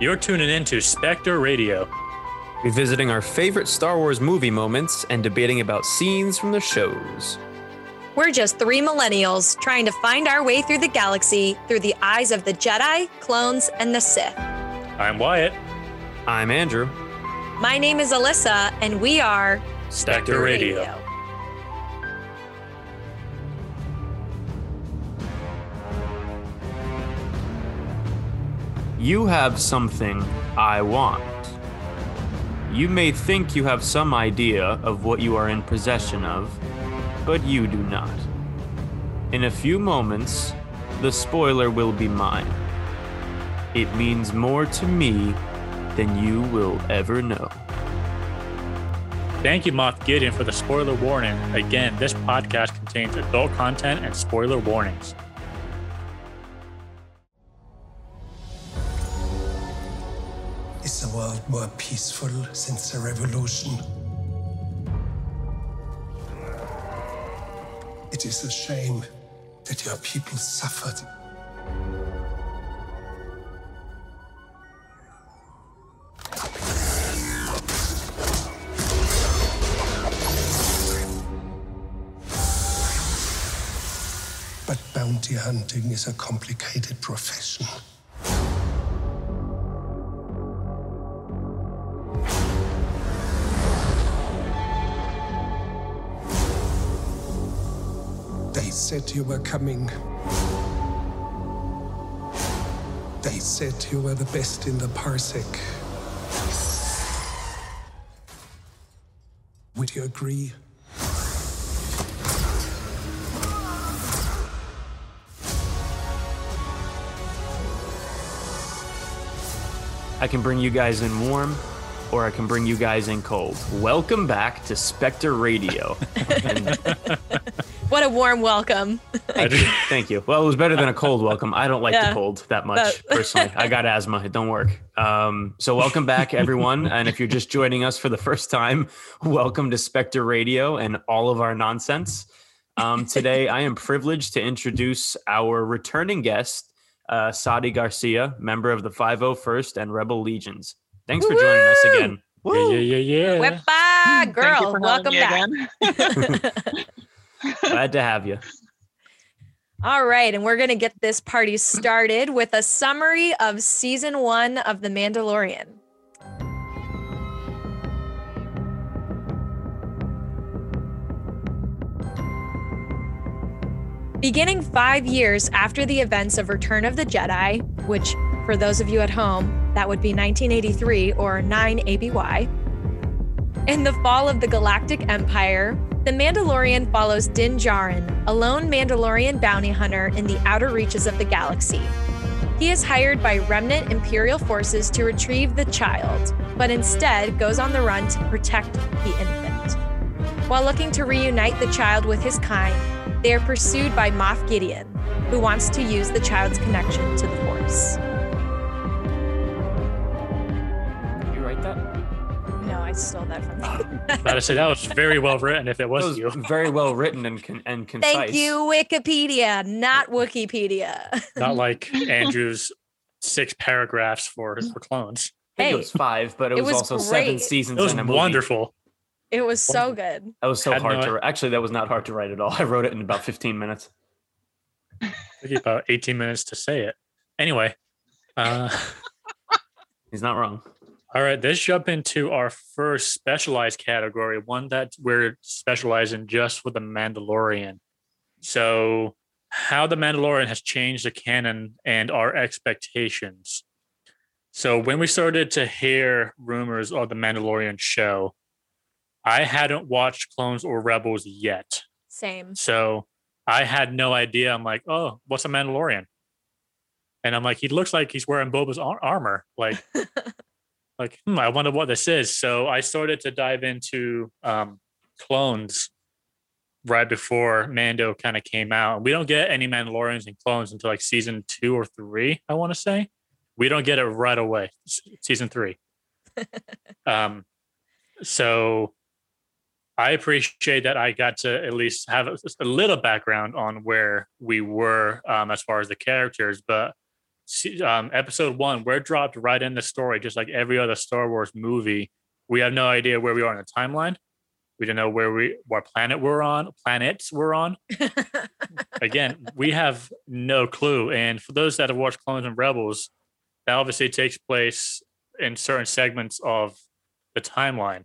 You're tuning in to Spectre Radio. Revisiting our favorite Star Wars movie moments and debating about scenes from the shows. We're just three millennials trying to find our way through the galaxy through the eyes of the Jedi, clones, and the Sith. I'm Wyatt. I'm Andrew. My name is Alyssa, and we are Spectre Radio. You have something I want. You may think you have some idea of what you are in possession of, but you do not. In a few moments, the spoiler will be mine. It means more to me than you will ever know. Thank you, Moff Gideon, for the spoiler warning. Again, this podcast contains adult content and spoiler warnings. More peaceful since the revolution? It is a shame that your people suffered. But bounty hunting is a complicated profession. Said you were coming. They said you were the best in the parsec. Would you agree? I can bring you guys in warm, or I can bring you guys in cold. Welcome back to Spectre Radio. And What a warm welcome. thank you. Thank you. Well, it was better than a cold welcome. I don't like Yeah. the cold that much That- personally. I got asthma. It don't work. Um, so welcome back, everyone. And if you're just joining us for the first time, welcome to Spectre Radio and all of our nonsense. Um, today, I am privileged to introduce our returning guest, uh, Sadi Garcia, member of the 501st and Rebel Legions. Thanks for joining us Woo! again. Yeah, yeah, yeah, yeah. Whippa, girl, welcome back. Glad to have you. All right, and we're going to get this party started with a summary of season one of The Mandalorian. Beginning five years after the events of Return of the Jedi, which, for those of you at home, that would be 1983 or 9 ABY, in the fall of the Galactic Empire, the Mandalorian follows Din Djarin, a lone Mandalorian bounty hunter in the outer reaches of the galaxy. He is hired by remnant Imperial forces to retrieve the child, but instead goes on the run to protect the infant. While looking to reunite the child with his kind, they are pursued by Moff Gideon, who wants to use the child's connection to the Force. Stole that from you. About to say that was very well written. If it That was, was you, very well written and con- and concise. Thank you, Wikipedia, not Wikipedia. not like Andrew's six paragraphs for for clones. Hey, it was five, but it, it was, was also seven seasons It was and a movie. wonderful. It was so good. That was so hard no- to actually. That was not hard to write at all. I wrote it in about fifteen minutes. Took you about 18 minutes to say it. Anyway, uh, He's not wrong. All right, let's jump into our first specialized category, one that we're specializing just with the Mandalorian. So, how the Mandalorian has changed the canon and our expectations. So, when we started to hear rumors of the Mandalorian show, I hadn't watched Clones or Rebels yet. Same. So I had no idea. I'm like, oh, what's a Mandalorian? And I'm like, he looks like he's wearing Boba's ar- armor. Like, like, hmm, I wonder what this is. So I started to dive into um, clones right before Mando kind of came out. We don't get any Mandalorians and clones until like season two or three, I want to say. We don't get it right away. Season three. um, so I appreciate that I got to at least have a, a little background on where we were um, as far as the characters, but um, episode one, we're dropped right in the story, just like every other Star Wars movie. We have no idea where we are in the timeline. We don't know where we what planet we're on, planets we're on. Again, we have no clue. And for those that have watched Clones and Rebels, that obviously takes place in certain segments of the timeline.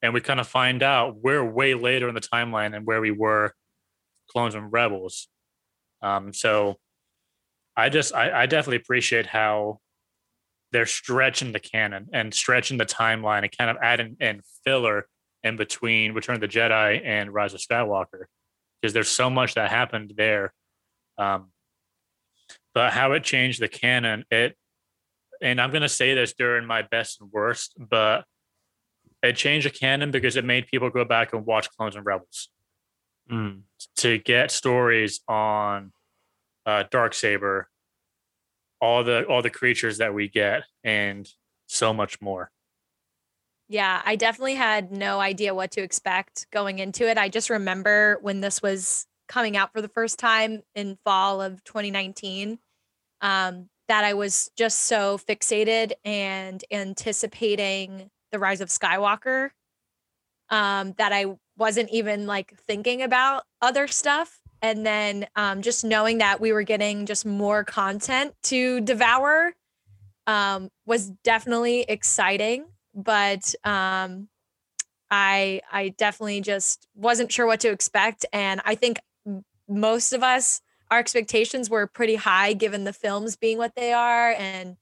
And we kind of find out we're way later in the timeline than where we were Clones and Rebels. Um, so I just I, I definitely appreciate how they're stretching the canon and stretching the timeline and kind of adding in filler in between Return of the Jedi and Rise of Skywalker because there's so much that happened there. Um, but how it changed the canon, it and I'm gonna say this during my best and worst, but it changed the canon because it made people go back and watch Clones and Rebels Mm. to get stories on uh, Dark Saber, all the all the creatures that we get, and so much more. Yeah, I definitely had no idea what to expect going into it. I just remember when this was coming out for the first time in fall of 2019, um, that I was just so fixated and anticipating the rise of Skywalker um, that I wasn't even like thinking about other stuff. And then um, just knowing that we were getting just more content to devour um, was definitely exciting. But um i i definitely just wasn't sure what to expect. And i think most of us our expectations were pretty high given the films being what they are and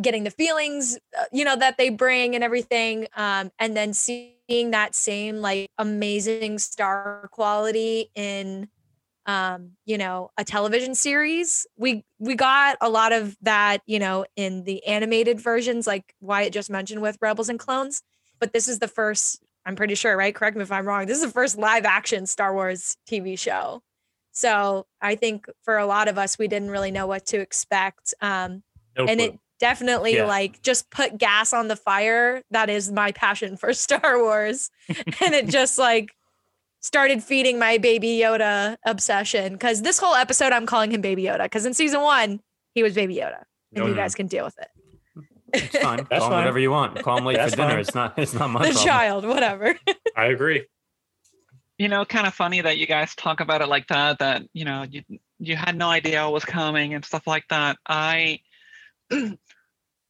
getting the feelings uh, you know that they bring and everything. Um and then seeing that same like amazing star quality in um you know a television series. We we got a lot of that you know in the animated versions like wyatt just mentioned with rebels and clones but this is the first i'm pretty sure right? Correct me if i'm wrong. This is the first live action star wars tv show. So i think for a lot of us we didn't really know what to expect um No and clue. it definitely Yeah. like just put gas on the fire that is my passion for star wars and it just like started feeding my baby yoda obsession because this whole episode i'm calling him baby yoda because in season one he was baby yoda and No, you no. guys can deal with it It's fine. That's Call him fine. whatever you want. Call him late That's for dinner. fine. It's not. It's not my the problem. child whatever I agree. you know kind of funny that you guys talk about it like that that you know you you had no idea what was coming and stuff like that i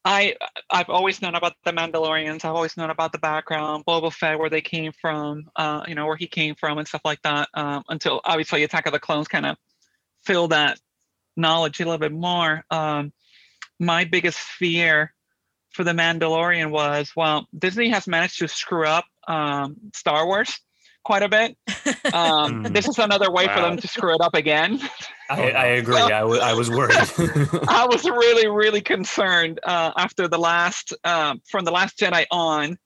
i i've always known about the mandalorians. I've always known about the background boba fett where they came from uh you know where he came from and stuff like that um until obviously attack of the clones kind of fill that knowledge a little bit more. Um my biggest fear for the mandalorian was well disney has managed to screw up um star wars quite a bit um, Mm. this is another way for them to screw it up again. I, I agree. I, w- I was worried. I was really, really concerned uh, after the last, um, from the last Jedi on.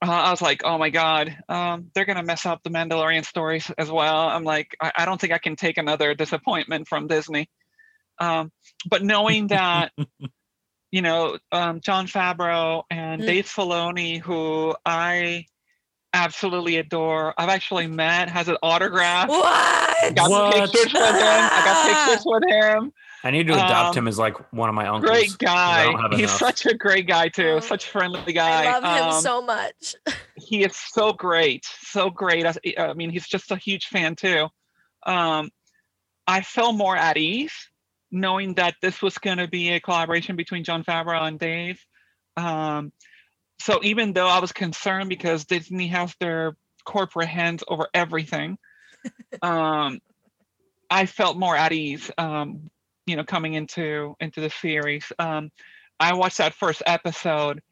Uh, I was like, oh my God, um, they're going to mess up the Mandalorian stories as well. I'm like, I, I don't think I can take another disappointment from Disney. Um, but knowing that, you know, um, Jon Favreau and Mm. Dave Filoni, who I absolutely adore, I've actually met, has an autograph. what got What? pictures with him. I got pictures with him. I need to adopt Um, him as like one of my uncles. Great guy. He's enough. such a great guy too. Oh. Such a friendly guy. i love him Um, so much He is so great. So great. I, I mean, he's just a huge fan too. Um, I feel more at ease knowing that this was going to be a collaboration between Jon Favreau and Dave. Um, so even though I was concerned because Disney has their corporate hands over everything, um, I felt more at ease. Um, you know, coming into into the series, um, I watched that first episode,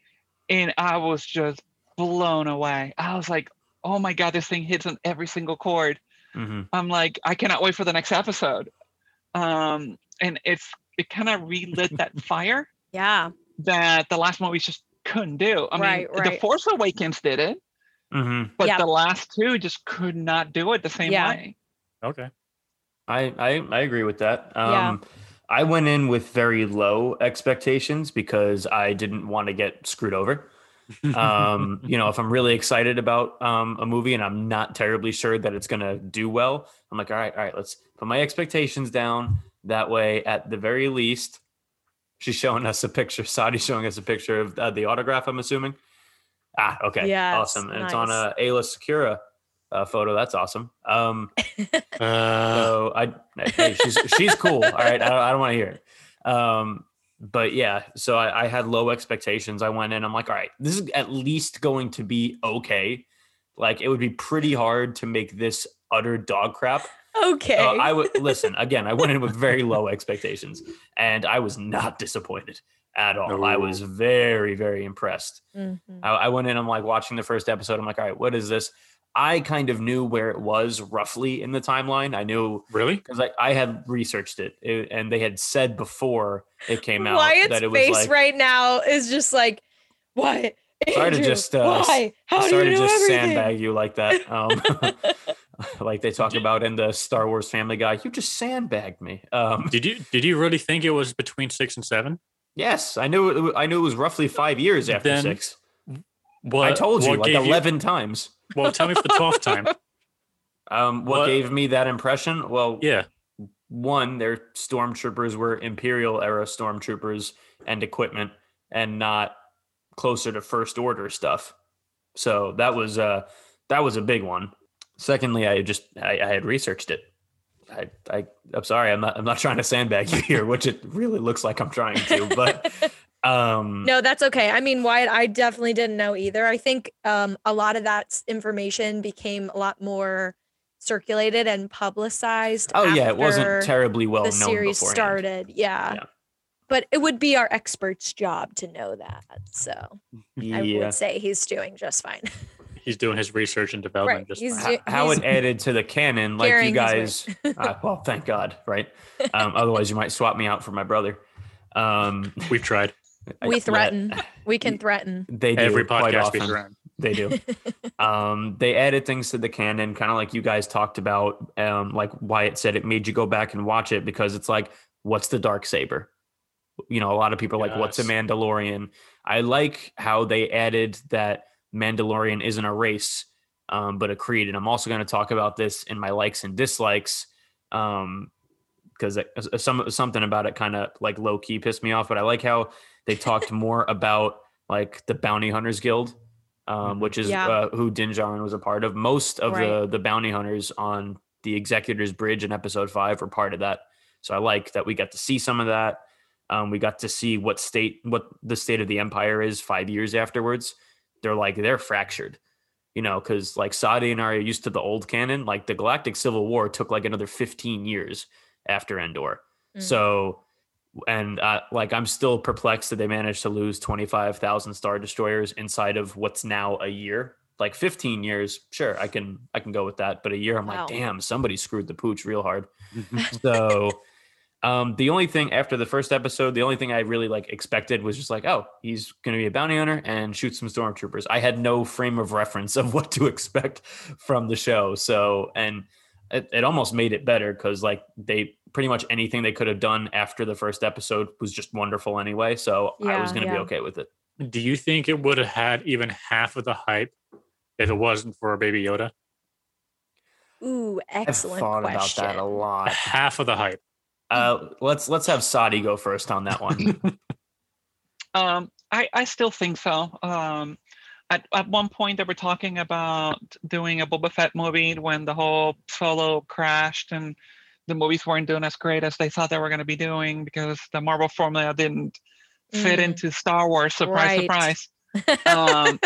and I was just blown away. I was like, "Oh my god, this thing hits on every single chord." Mhm. I'm like, I cannot wait for the next episode. Um, and it's it kind of relit that fire yeah that the last movies just couldn't do. I Right, mean, The. Force Awakens did it, Mhm. but Yeah. the last two just could not do it the same Yeah. way. Okay. I, I I agree with that. Yeah. Um, I went in with very low expectations because I didn't want to get screwed over. Um, you know, if I'm really excited about um, a movie and I'm not terribly sure that it's gonna do well, I'm like, all right, all right, let's put my expectations down. That way, at the very least, She's showing us a picture. Sadi's showing us a picture of uh, the autograph. I'm assuming. Ah, okay, Yes, awesome, and it's on a Aayla Secura uh, photo. That's awesome. Um, Uh, so I, hey, she's she's cool. All right, I don't, I don't want to hear it. Um, but yeah, so I, I had low expectations. I went in. I'm like, all right, this is at least going to be okay. Like it would be pretty hard to make this utter dog crap. Okay. Uh, I would listen again. I went in with very low expectations, and I was not disappointed at all. I was very, very impressed. Mhm. I, I went in. I'm like watching the first episode. I'm like, all right, what is this? I kind of knew where it was roughly in the timeline. I knew really? because I, I had researched it, it- and they had said before it came out Wyatt's that it was face like. right now is just like, what? Sorry to Andrew, just, uh, why? How do sorry you to know just everything? sandbag you like that. Um, like they talk about in the Star Wars Family Guy. You just sandbagged me. Um, Did you did you really think it was between six and seven? yes, I knew. It, I knew it was roughly five years after Then six. What I told you like eleven times. well, tell me for the twelfth time. Um, what, What- gave me that impression? Well, Yeah. one, their stormtroopers were Imperial era stormtroopers and equipment, and not closer to First Order stuff. So that was uh that was a big one. Secondly, I just I, I had researched it. I, I I'm sorry, I'm not I'm not trying to sandbag you here, which it really looks like I'm trying to, but um No, that's okay. I mean, Wyatt, I definitely didn't know either. I think um, a lot of that information became a lot more circulated and publicized. oh yeah, it wasn't terribly well known before the known series beforehand. started. Yeah. Yeah. But it would be our expert's job to know that. So I would say he's doing just fine. He's doing his research and development. Right, Just he's fine. do- how he's it added to the canon, like you guys. uh, well, thank God, right? Um, otherwise, you might swap me out for my brother. Um, We've tried I- we yeah, threaten. We can threaten. They do every quite podcast we often. They do. um, they added things to the canon, kind of like you guys talked about. Um, like Wyatt said, it made you go back and watch it because it's like, what's the dark saber? You know, a lot of people are like, what's a Mandalorian? I like how they added that Mandalorian isn't a race, um, but a creed. And I'm also going to talk about this in my likes and dislikes. Um, because some something about it kind of like low key pissed me off, but I like how they talked more about like the Bounty Hunters Guild, um, which is Yeah. uh, who Din Djarin was a part of. Most of the the bounty hunters on the Executor's Bridge in Episode Five were part of that. So I like that we got to see some of that. Um, we got to see what state what the state of the Empire is five years afterwards. They're like they're fractured, you know, because like Sadi and I are used to the old canon. Like the Galactic Civil War took like another fifteen years after Endor. Mm. So, and uh, like I'm still perplexed that they managed to lose 25,000 star destroyers inside of what's now a year. Like 15 years, sure, I can I can go with that, but a year, I'm Wow. like, damn, somebody screwed the pooch real hard. so, um, the only thing after the first episode, the only thing I really like expected was just like, oh, he's gonna be a bounty hunter and shoot some stormtroopers. I had no frame of reference of what to expect from the show. So, and it, it almost made it better because like they pretty much anything they could have done after the first episode was just wonderful anyway. So I was gonna be okay with it. Do you think it would have had even half of the hype if it wasn't for Baby Yoda? Ooh, excellent I've thought question. about that a lot. Half of the hype. Uh, let's let's have Sadi go first on that one. Um, I, I still think so. Um, at, at one point, they were talking about doing a Boba Fett movie when the whole solo crashed and the movies weren't doing as great as they thought they were going to be doing because the Marvel formula didn't fit Mm. into Star Wars. Surprise, Right. surprise. Um,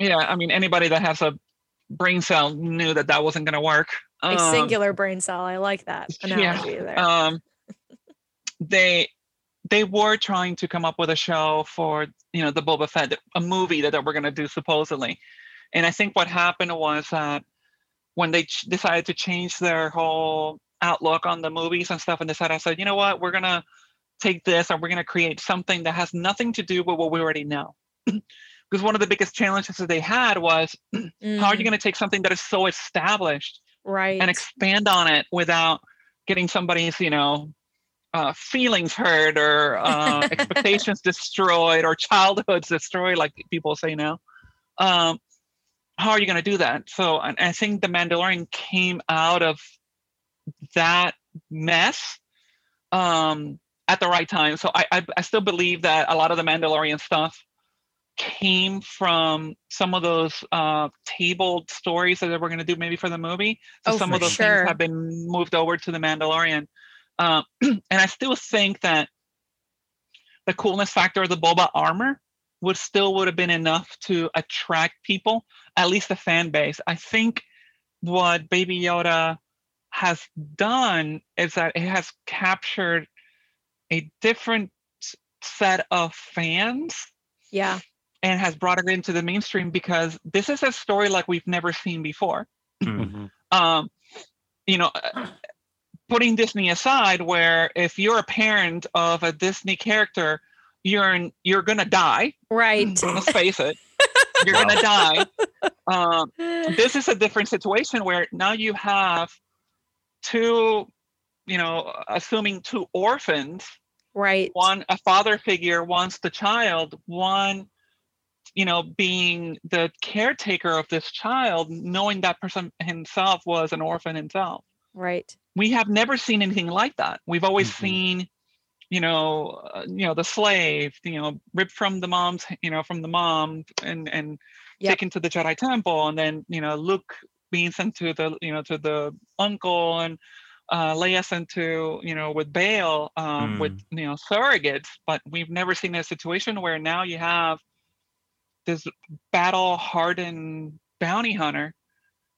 yeah, I mean, anybody that has a brain cell knew that that wasn't going to work. A Um, singular brain cell. I like that yeah, analogy there. um they they were trying to come up with a show for you know the Boba Fett a movie that they were going to do supposedly and I think what happened was that when they ch- decided to change their whole outlook on the movies and stuff and decided I said you know what we're going to take this and we're going to create something that has nothing to do with what we already know because one of the biggest challenges that they had was how are you Mm, going to take something that is so established right? and expand on it without getting somebody's you know uh, feelings hurt or uh, expectations destroyed or childhoods destroyed like people say now um, how are you going to do that so and i think the mandalorian came out of that mess um, at the right time. So I, I I still believe that a lot of the Mandalorian stuff came from some of those uh tabled stories that they were going to do maybe for the movie. So Oh, some of those sure. things have been moved over to the Mandalorian. Um, and I still think that the coolness factor of the Boba armor would still would have been enough to attract people, at least the fan base. I think what Baby Yoda has done is that it has captured a different set of fans Yeah. And has brought it into the mainstream because this is a story like we've never seen before. Mhm. Um, you know, uh, putting Disney aside, where if you're a parent of a Disney character, you're in, you're gonna die. Right. Let's face it, you're Wow. gonna die. Um, this is a different situation where now you have two, you know, assuming two orphans right. one a father figure wants the child one you know being the caretaker of this child knowing that person himself was an orphan himself Right. we have never seen anything like that we've always Mhm. seen you know uh, you know the slave you know ripped from the mom's you know from the mom and and Yep. taken to the jedi temple and then you know luke being sent to the you know to the uncle and uh, Leia sent to you know with bail, um, with you know surrogates, but we've never seen a situation where now you have this battle hardened bounty hunter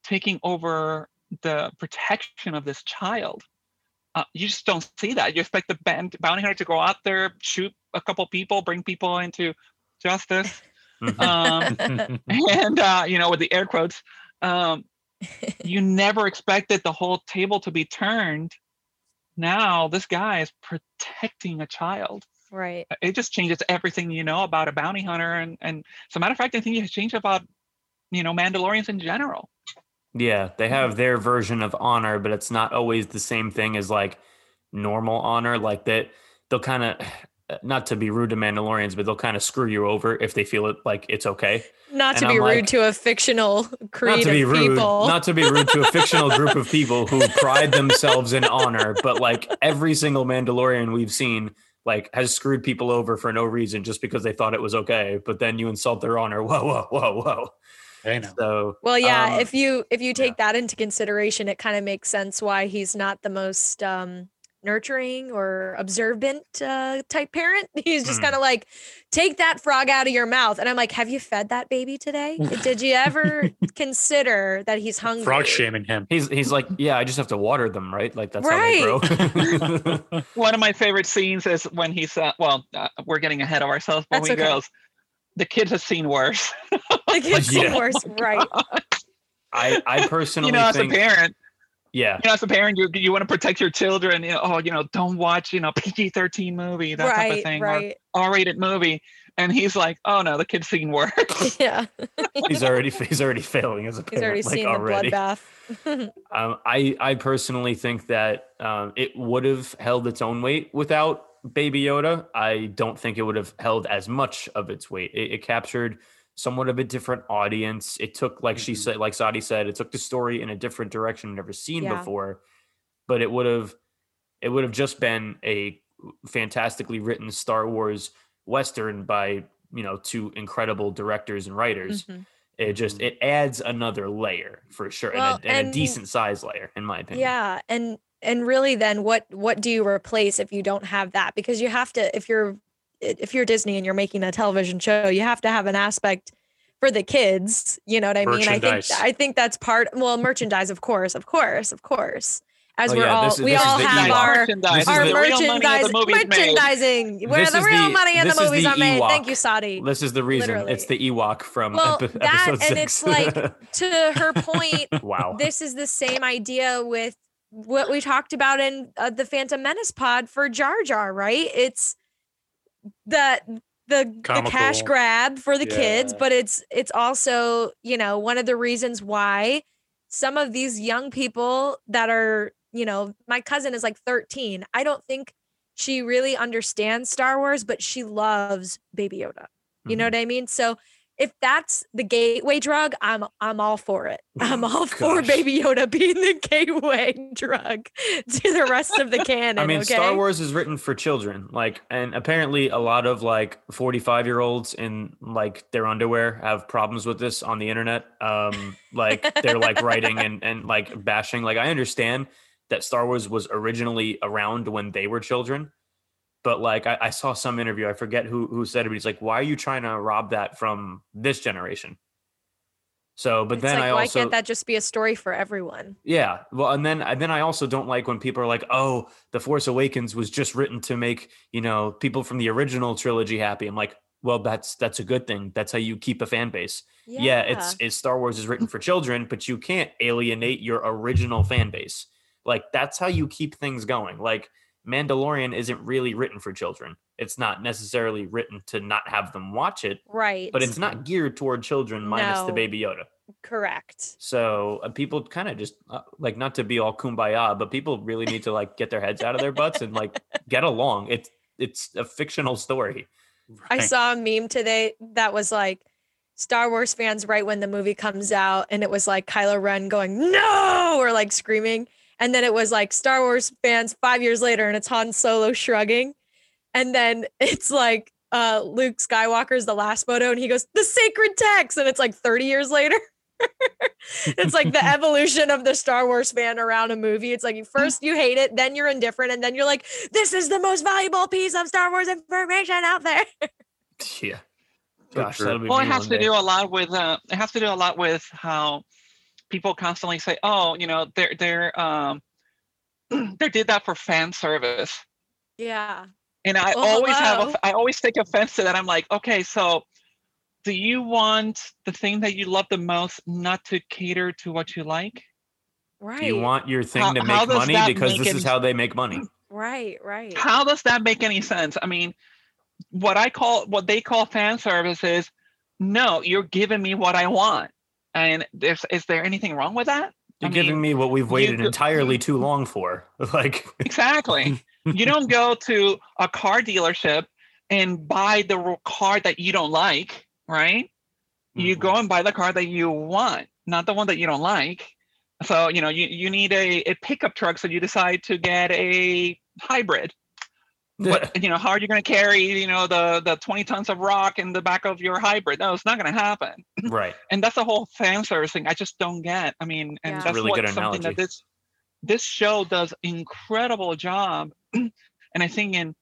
taking over the protection of this child. Uh, you just don't see that. You expect the band, bounty hunter to go out there, shoot a couple people, bring people into justice, Mhm. um, and uh, you know with the air quotes um, you never expected the whole table to be turned now this guy is protecting a child right. Uh, it just changes everything you know about a bounty hunter and and as a matter of fact i think it has changed about you know mandalorians in general Yeah, they mm-hmm. have their version of honor, but it's not always the same thing as like normal honor. Like that, they'll kind of, uh, not to be rude to Mandalorians, but they'll kind of screw you over if they feel it like it's okay. Not to And be I'm rude like- to a fictional Not creed to be rude, people. not to be rude to a fictional group of people who pride themselves in honor, but like every single Mandalorian we've seen like has screwed people over for no reason just because they thought it was okay. But then you insult their honor. Whoa, whoa, whoa, whoa. I know. So well, yeah, um, if you if you take yeah. that into consideration, it kind of makes sense why he's not the most um nurturing or observant uh, type parent. He's just Hmm. kind of like, take that frog out of your mouth. And I'm like, have you fed that baby today? Did you ever consider that he's hungry? Frog shaming him. He's he's like, yeah, I just have to water them, right? Like that's how Right. they grow. one of my favorite scenes is when he said well uh, we're getting ahead of ourselves but That's when he okay. goes the kids have seen worse Like it's Yeah. Seen worse, right? I I personally you know as a parent yeah, you know, as a parent, you you want to protect your children. You know, oh, you know, don't watch, you know, PG thirteen movie, that type of right, thing, or. R rated movie. And he's like, oh no, the kid's seen worse. Yeah, he's already he's already failing as a parent. he's already like seen already. the bloodbath. Um, I I personally think that um, it would have held its own weight without Baby Yoda. I don't think it would have held as much of its weight. It, it captured somewhat of a different audience. It took, like she Mhm. said, like Sadi said, it took the story in a different direction we've never seen Yeah. before. But it would have it would have just been a fantastically written Star Wars western by you know two incredible directors and writers. Mhm. It just it adds another layer for sure, Well, and, a, and, and- a decent size layer, in my opinion. Yeah, and and really, then what what do you replace if you don't have that? Because you have to if you're if you're Disney and you're making a television show, you have to have an aspect for the kids. You know what I mean? I think I think that's part. Well, merchandise, of course, of course, of course. As Oh, we're yeah, all is- we all have our merchandise. Our the- real money of the merchandise movies made. merchandising where This the real the- money in the movies the are made. Thank you, Sadi. This is the reason. It's the Ewok from Well, epi- that, episode and six. it's like- to her point, wow. this is the same idea with what we talked about in uh, the Phantom Menace pod for Jar Jar, right? It's the the, the cash grab for the kids, but it's it's also, you know, one of the reasons why some of these young people that are, you know, my cousin is like 13. I don't think she really understands Star Wars, but she loves Baby Yoda. You know Mhm. what I mean? So if that's the gateway drug, I'm I'm all for it. I'm all for Baby Yoda being the gateway drug to the rest of the canon. I mean, okay? Star Wars is written for children, like, and apparently a lot of like 45 year olds in like their underwear have problems with this on the internet. Um, like they're like writing and and like bashing. Like, I understand that Star Wars was originally around when they were children, but like I, I saw some interview, I forget who who said it, but he's like, why are you trying to rob that from this generation? So, but It's then like, I why also why can't that just be a story for everyone? yeah. Well, and then and then I also don't like when people are like, "Oh, The Force Awakens was just written to make, you know, people from the original trilogy happy." I'm like, "Well, that's that's a good thing. That's how you keep a fan base." Yeah, it's it's Star Wars is written for children, but you can't alienate your original fan base. Like that's how you keep things going. Like Mandalorian isn't really written for children. It's not necessarily written to not have them watch it, right. but it's not geared toward children minus the baby Yoda. correct. So uh, people kind of just uh, like not to be all kumbaya, but people really need to like get their heads out of their butts and like get along. It's it's a fictional story. I saw a meme today that was like Star Wars fans right when the movie comes out, and it was like Kylo Ren going no or like screaming, and then it was like Star Wars fans five years later, and it's Han Solo shrugging, and then it's like uh Luke Skywalker's the last photo, and he goes the sacred text, and it's like thirty years later. it's like the evolution of the Star Wars fan around a movie. It's like first you hate it, then you're indifferent, and then you're like, this is the most valuable piece of Star Wars information out there. Yeah. Gosh, that'll be well it has to day. do a lot with uh it has to do a lot with how people constantly say oh you know they're they're um they did that for fan service Yeah. and i Well, always have hello. a, i always take offense to that i'm like okay so do you want the thing that you love the most not to cater to what you like Right. Do you want your thing How- to make money because make this any is how they make money? right, right. how does that make any sense i mean what i call what they call fan service is no you're giving me what i want and there's is there anything wrong with that You're I giving me what we've waited go- entirely too long for. Like Exactly. you don't go to a car dealership and buy the car that you don't like, right? You Mhm. go and buy the car that you want, not the one that you don't like. So, you know, you, you need a, a pickup truck, so you decide to get a hybrid. What, you know, how are you going to carry, you know, the, the 20 tons of rock in the back of your hybrid? No, it's not going to happen. right. And that's the whole fan service thing. I just don't get. I mean, and Yeah. That's really what good something that this this show does incredible job. and I think in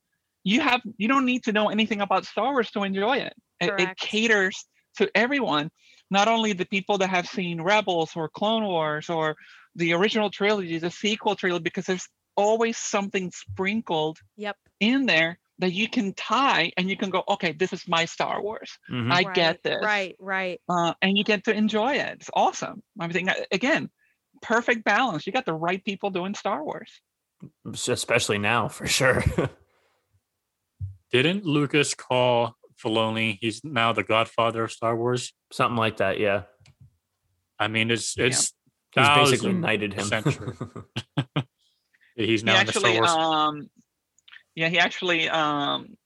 you have you don't need to know anything about Star Wars to enjoy it. It, it caters to everyone, not only the people that have seen Rebels or Clone Wars or the original trilogy, the sequel trilogy, because there's always something sprinkled Yep. in there that you can tie and you can go, okay, this is my Star Wars. Mhm. I right, get this Right, right. uh, and you get to enjoy it. It's awesome. I think uh, again, perfect balance. You got the right people doing Star Wars. Especially now, for sure. Didn't Lucas call Filoni? He's now the Godfather of Star Wars. Something like that. Yeah. I mean, it's it's He's basically thousand knighted him. he's He now in the Star actually, um, yeah, he actually um,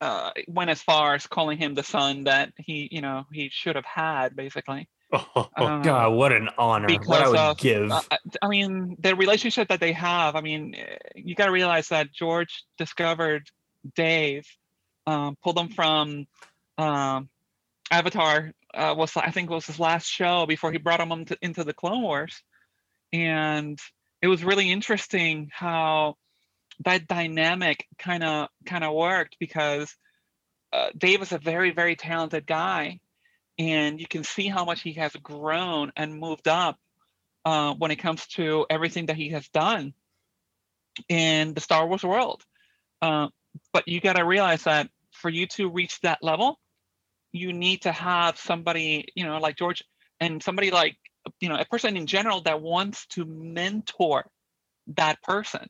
uh, went as far as calling him the son that he, you know, he should have had, basically. oh, Um, God, what an honor! What I because would of, give. Uh, I- mean, the relationship that they have. I mean, you got to realize that George discovered Dave, um, pulled him from um, Avatar. Uh, was I think was his last show before he brought him into, into the Clone Wars, and it was really interesting how that dynamic kind of kind of worked because uh, Dave is a very very talented guy, and you can see how much he has grown and moved up uh, when it comes to everything that he has done in the Star Wars world. Uh, but you got to realize that for you to reach that level, you need to have somebody, you know, like George and somebody like, you know, a person in general that wants to mentor that person.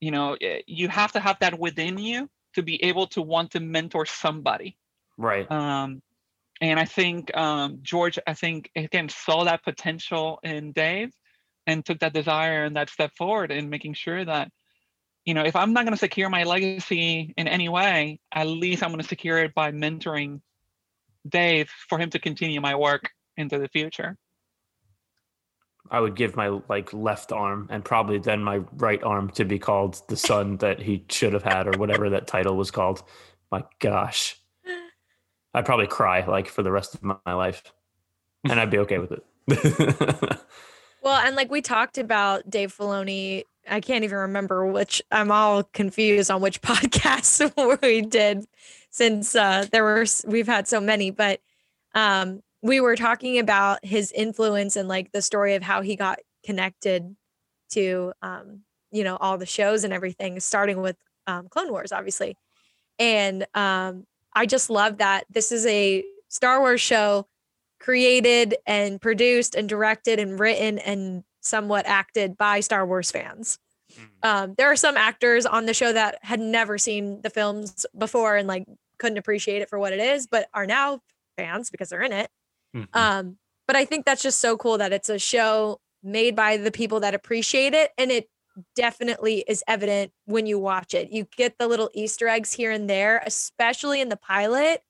You know, eh, you have to have that within you to be able to want to mentor somebody. right. Um, and I think um, George, I think again saw that potential in Dave, and took that desire and that step forward in making sure that, you know, if I'm not going to secure my legacy in any way, at least I'm going to secure it by mentoring Dave for him to continue my work into the future. I would give my like left arm and probably then my right arm to be called the son that he should have had or whatever that title was called. My gosh. I'd probably cry like for the rest of my life. And I'd be okay with it. Well, and like we talked about Dave Filoni, I can't even remember which. I'm all confused on which podcast we did since uh, there were we've had so many, but um, we were talking about his influence and like the story of how he got connected to um, you know all the shows and everything, starting with um, Clone Wars, obviously. And um, I just love that this is a Star Wars show created and produced and directed and written and somewhat acted by Star Wars fans. Um, there are some actors on the show that had never seen the films before and like couldn't appreciate it for what it is, but are now fans because they're in it. Mhm. Um, but I think that's just so cool that it's a show made by the people that appreciate it. And it definitely is evident when you watch it. You get the little Easter eggs here and there, especially in the pilot.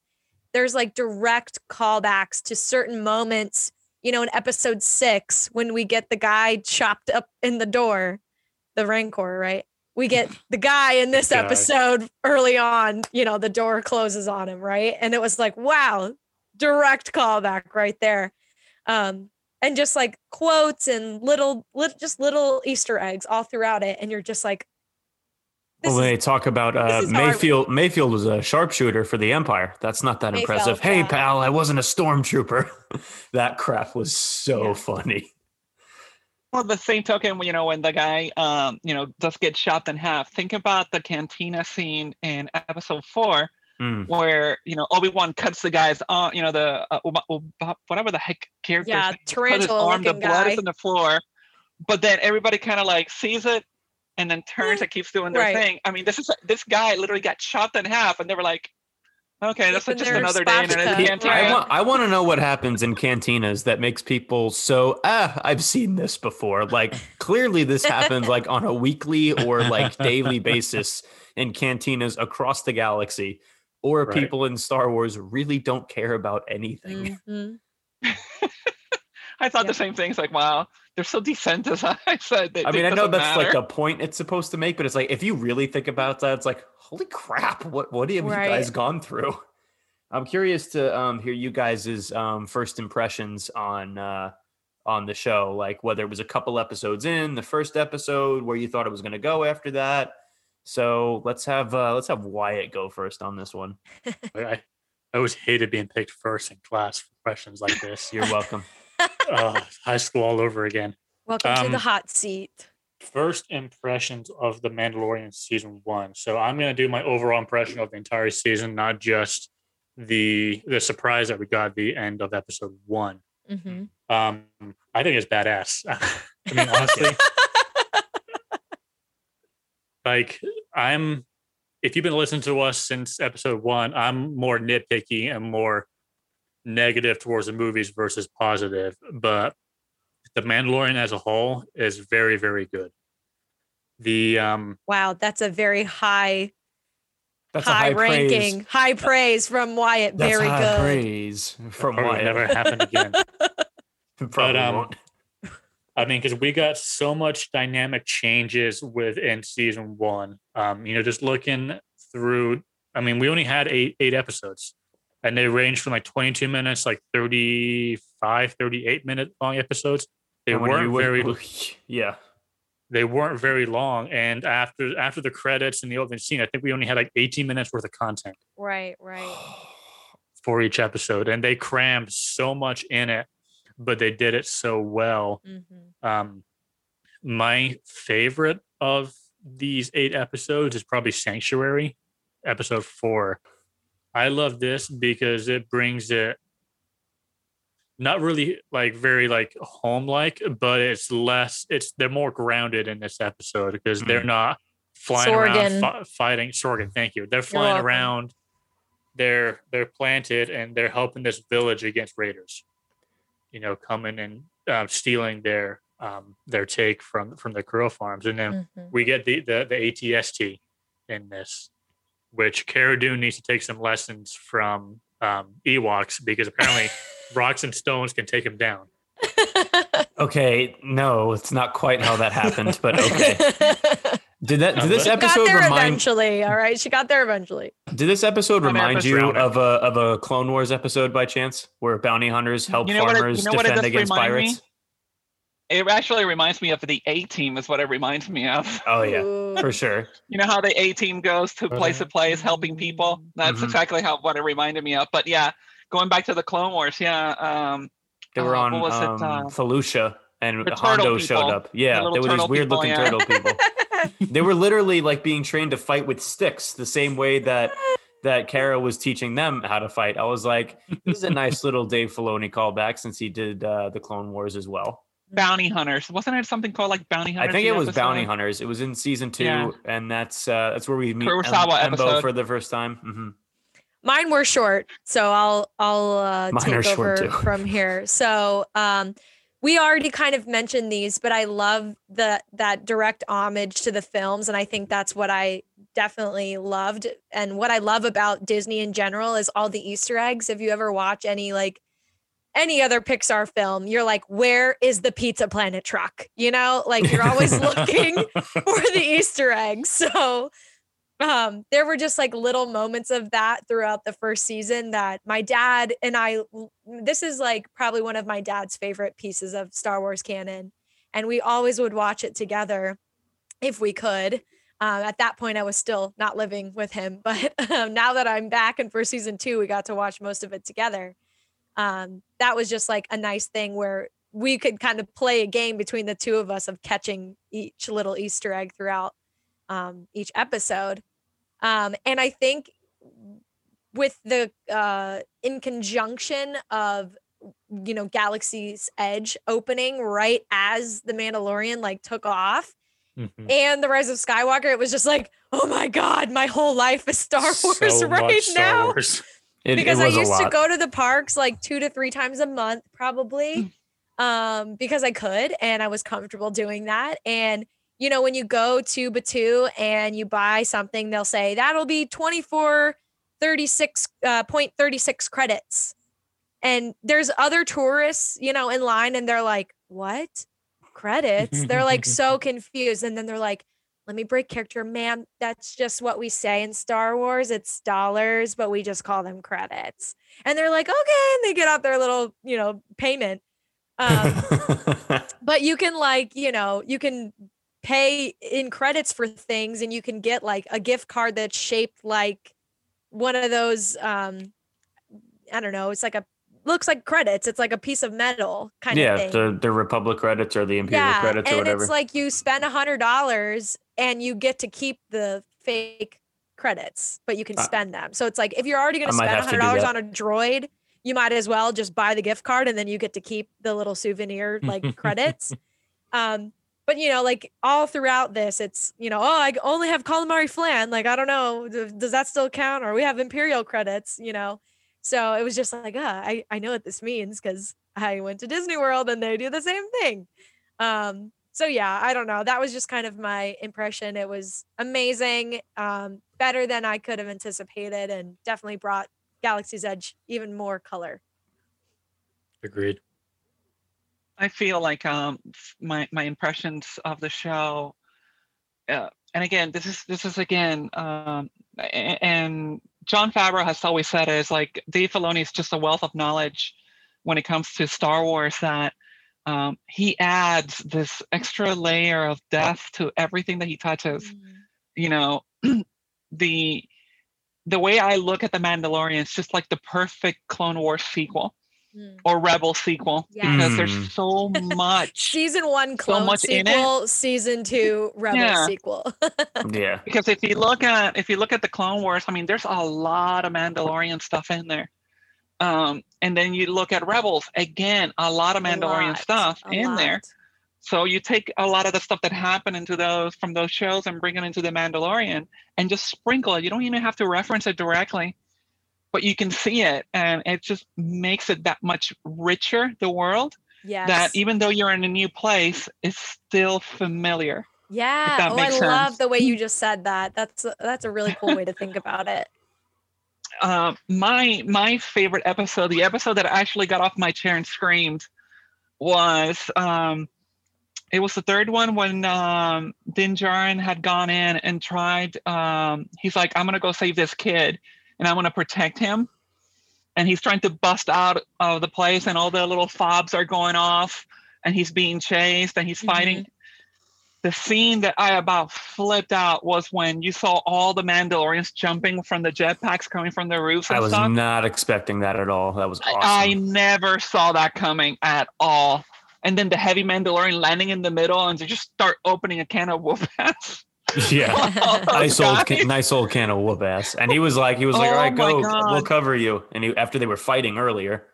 There's like direct callbacks to certain moments, you know, in episode six, when we get the guy chopped up in the door, the Rancor, right? We get the guy in this Guy. episode early on, you know, the door closes on him, right? And it was like, wow, direct callback right there. Um, and just like quotes and little, lit, just little Easter eggs all throughout it. And you're just like, this well, is- they talk about uh, is how I- Mayfeld. Mayfeld was a sharpshooter for the Empire. That's not that Mayfeld, impressive. Hey, yeah. pal, I wasn't a stormtrooper. that crap was so Yeah. funny. Well, the same token, you know, when the guy, um, you know, does get chopped in half. Think about the cantina scene in episode four, Mm. where you know Obi Wan cuts the guy's arm, you know, the uh, Uba- Uba- whatever the heck character. Yeah, cut his tarantula arm, the looking blood guy. is on the floor, but then everybody kind of like sees it and then turns and keeps doing their Right. thing. I mean, this is this guy literally got chopped in half, and they were like, "Okay, that's Keeping just another day in a cantina." I want I want to know what happens in cantinas that makes people so ah I've seen this before. Like clearly this happens like on a weekly or like daily basis in cantinas across the galaxy. Or Right. people in Star Wars really don't care about anything. mhm. I thought Yeah. the same thing. It's like, wow, they're so desensitized. that I mean, I know doesn't that's like a point it's supposed to make, but it's like if you really think about that, it's like, holy crap, what what have Right. you guys gone through? I'm curious to um, hear you guys' um, first impressions on uh, on the show, like whether it was a couple episodes in, the first episode, where you thought it was going to go after that. So let's have uh, let's have Wyatt go first on this one. I, I always hated being picked first in class for questions like this. You're welcome. uh, high school all over again. Welcome to the Um, hot seat. First impressions of The Mandalorian season one. So I'm gonna do my overall impression of the entire season, not just the the surprise that we got at the end of episode one. Mhm. Um, I think it's badass. I mean, honestly, like I'm. If you've been listening to us since episode one, I'm more nitpicky and more negative towards the movies versus positive. But the Mandalorian as a whole is very, very good. The um, Wow, that's a very high, That's a high, high ranking, praise. high praise from Wyatt. That's very high good. praise from probably Wyatt. never happen again. Probably um, won't. I mean, because we got so much dynamic changes within season one. Um, you know, just looking through, I mean, we only had eight eight episodes, and they ranged from like 22 minutes, like 35, 38 minute long episodes. They weren't you would- very yeah. they weren't very long. And after after the credits and the opening scene, I think we only had like 18 minutes worth of content Right, right. for each episode, and they crammed so much in it, but they did it so well. hmm Um, my favorite of these eight episodes is probably Sanctuary, episode four. I love this because it brings it not really like very like home like, but it's less. It's they're more grounded in this episode because they're Mm. not flying Sorgan. around fi- fighting. Sorgan, thank you. They're flying around. They're they're planted and they're helping this village against raiders. You know, coming and uh, stealing their um, their take from from the Kuro farms, and then Mhm. we get the the, the ATST in this, which Cara Dune needs to take some lessons from um, Ewoks because apparently rocks and stones can take him down. Okay, no, it's not quite how that happened, but okay. Did that? Did this but- got episode there remind? eventually. All right, she got there eventually. Did this episode remind you drown of a of a Clone Wars episode by chance, where bounty hunters help You know what it- farmers you know it defend against remind me? pirates? It actually reminds me of the A team, is what it reminds me of. Oh yeah, Ooh. for sure. You know how the A team goes to place to place helping people? That's Mhm. exactly how what it reminded me of. But yeah, going back to the Clone Wars, yeah. Um, They were Uh, on what was it, um, uh, Felucia, and the turtle Hondo showed up. Yeah, little they were these weird people, looking yeah. turtle people. they were literally like being trained to fight with sticks, the same way that that Cara was teaching them how to fight. I was like, this is a nice little Dave Filoni callback since he did uh, the Clone Wars as well. bounty hunters. Wasn't it something called like bounty hunters? I think it was episode? Bounty Hunters. It was in season two, Yeah. and that's uh, that's where we meet Em- Embo for the first time. hmm Mine were short, so I'll I'll uh, Mine take over from here. So um, we already kind of mentioned these, but I love the that direct homage to the films, and I think that's what I definitely loved. And what I love about Disney in general is all the Easter eggs. If you ever watch any like any other Pixar film, you're like, where is the Pizza Planet truck? You know, like you're always looking for the Easter eggs. So um there were just like little moments of that throughout the first season that my dad and I, this is like probably one of my dad's favorite pieces of Star Wars canon and we always would watch it together if we could um, at that point I was still not living with him but um, now that I'm back and for season 2 we got to watch most of it together um that was just like a nice thing where we could kind of play a game between the two of us of catching each little Easter egg throughout um, each episode. Um, and I think with the uh, in conjunction of you know Galaxy's Edge opening right as the Mandalorian like took off Mhm. and the Rise of Skywalker, it was just like, oh my god, my whole life is Star Wars So right now Wars. It, because it I used to go to the parks like two to three times a month, probably, um, because I could and I was comfortable doing that. And you know, when you go to Batuu and you buy something, they'll say that'll be 24 36 uh, point 36 credits. And there's other tourists, you know, in line and they're like, "What? Credits?" they're like so confused and then they're like, let me break character, ma'am. That's just what we say in Star Wars. It's dollars, but we just call them credits. And they're like, okay. And they get out their little, you know, payment. Um, but you can like, you know, you can pay in credits for things and you can get like a gift card that's shaped like one of those um I don't know, it's like a looks like credits. It's like a piece of metal kind of yeah, the the Republic credits or the Imperial credits or and whatever. it's like you spend a hundred dollars and you get to keep the fake credits, but you can Uh, spend them. So it's like if you're already gonna spend a hundred dollars on a droid, you might as well just buy the gift card and then you get to keep the little souvenir like credits. Um, but you know, like all throughout this, it's you know, oh, I only have calamari flan. Like I don't know, does that still count? Or we have imperial credits, you know. So it was just like, ah, I I know what this means because I went to Disney World and they do the same thing. Um, so yeah, I don't know. That was just kind of my impression. It was amazing, um, better than I could have anticipated, and definitely brought Galaxy's Edge even more color. Agreed. I feel like um my my impressions of the show, uh, and again, this is this is again, um, and Jon Favreau has always said it is like Dave Filoni is just a wealth of knowledge when it comes to Star Wars that um, he adds this extra layer of depth to everything that he touches. You know, the the way I look at the Mandalorian is just like the perfect Clone Wars sequel Mm. or Rebel sequel because Mm. there's so much. Season one clone so much in it. sequel, season two rebel Yeah. sequel. yeah. because if you look at if you look at the Clone Wars, I mean, there's a lot of Mandalorian stuff in there. Um, and then you look at Rebels again, a lot of Mandalorian lot, stuff a in there. So you take a lot of the stuff that happened into those from those shows and bring it into the Mandalorian and just sprinkle it. You don't even have to reference it directly, but you can see it, and it just makes it that much richer. The world Yes. that even though you're in a new place, it's still familiar. yeah. Oh, I makes love the way you just said that. That's a, that's a really cool way to think about it. uh, my my favorite episode, the episode that I actually got off my chair and screamed, was um, it was the third one when um, Din Djarin had gone in and tried. Um, he's like, "I'm gonna go save this kid, and I'm gonna protect him." And he's trying to bust out of the place, and all the little fobs are going off, and he's being chased, and he's mm-hmm. fighting. The scene that I about flipped out was when you saw all the Mandalorians jumping from the jetpacks coming from the roofs I was stuff. not expecting that at all. That was awesome. I never saw that coming at all. And then the heavy Mandalorian landing in the middle and they just start opening a can of whoop ass. yeah. All those nice old, can, nice old can of whoop ass. And he was like, he was like, Oh all right, my go, God. we'll cover you. And he, after they were fighting earlier,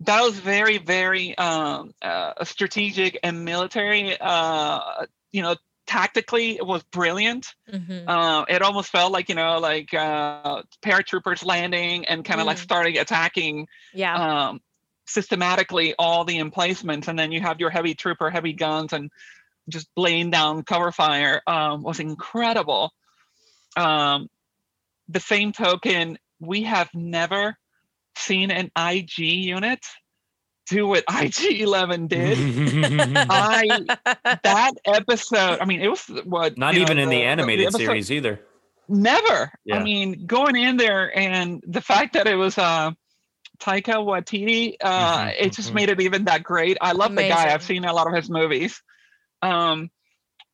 That was very, very um, uh, strategic and military. Uh, you know, tactically, it was brilliant. Mhm. Uh, it almost felt like you know, like uh, paratroopers landing and kind of like Mm. starting attacking Yeah. um, systematically all the emplacements, and then you have your heavy trooper, heavy guns, and just laying down cover fire um, was incredible. Um, the same token, we have never seen an IG unit do what IG-11 did. I that episode, I mean, it was what not you know, even in the the animated episode- series either. Never. Yeah. I mean, going in there and the fact that it was uh Taika Waititi, uh, Mhm, it just mhm. made it even that great. I love the guy. I've seen a lot of his movies. Um,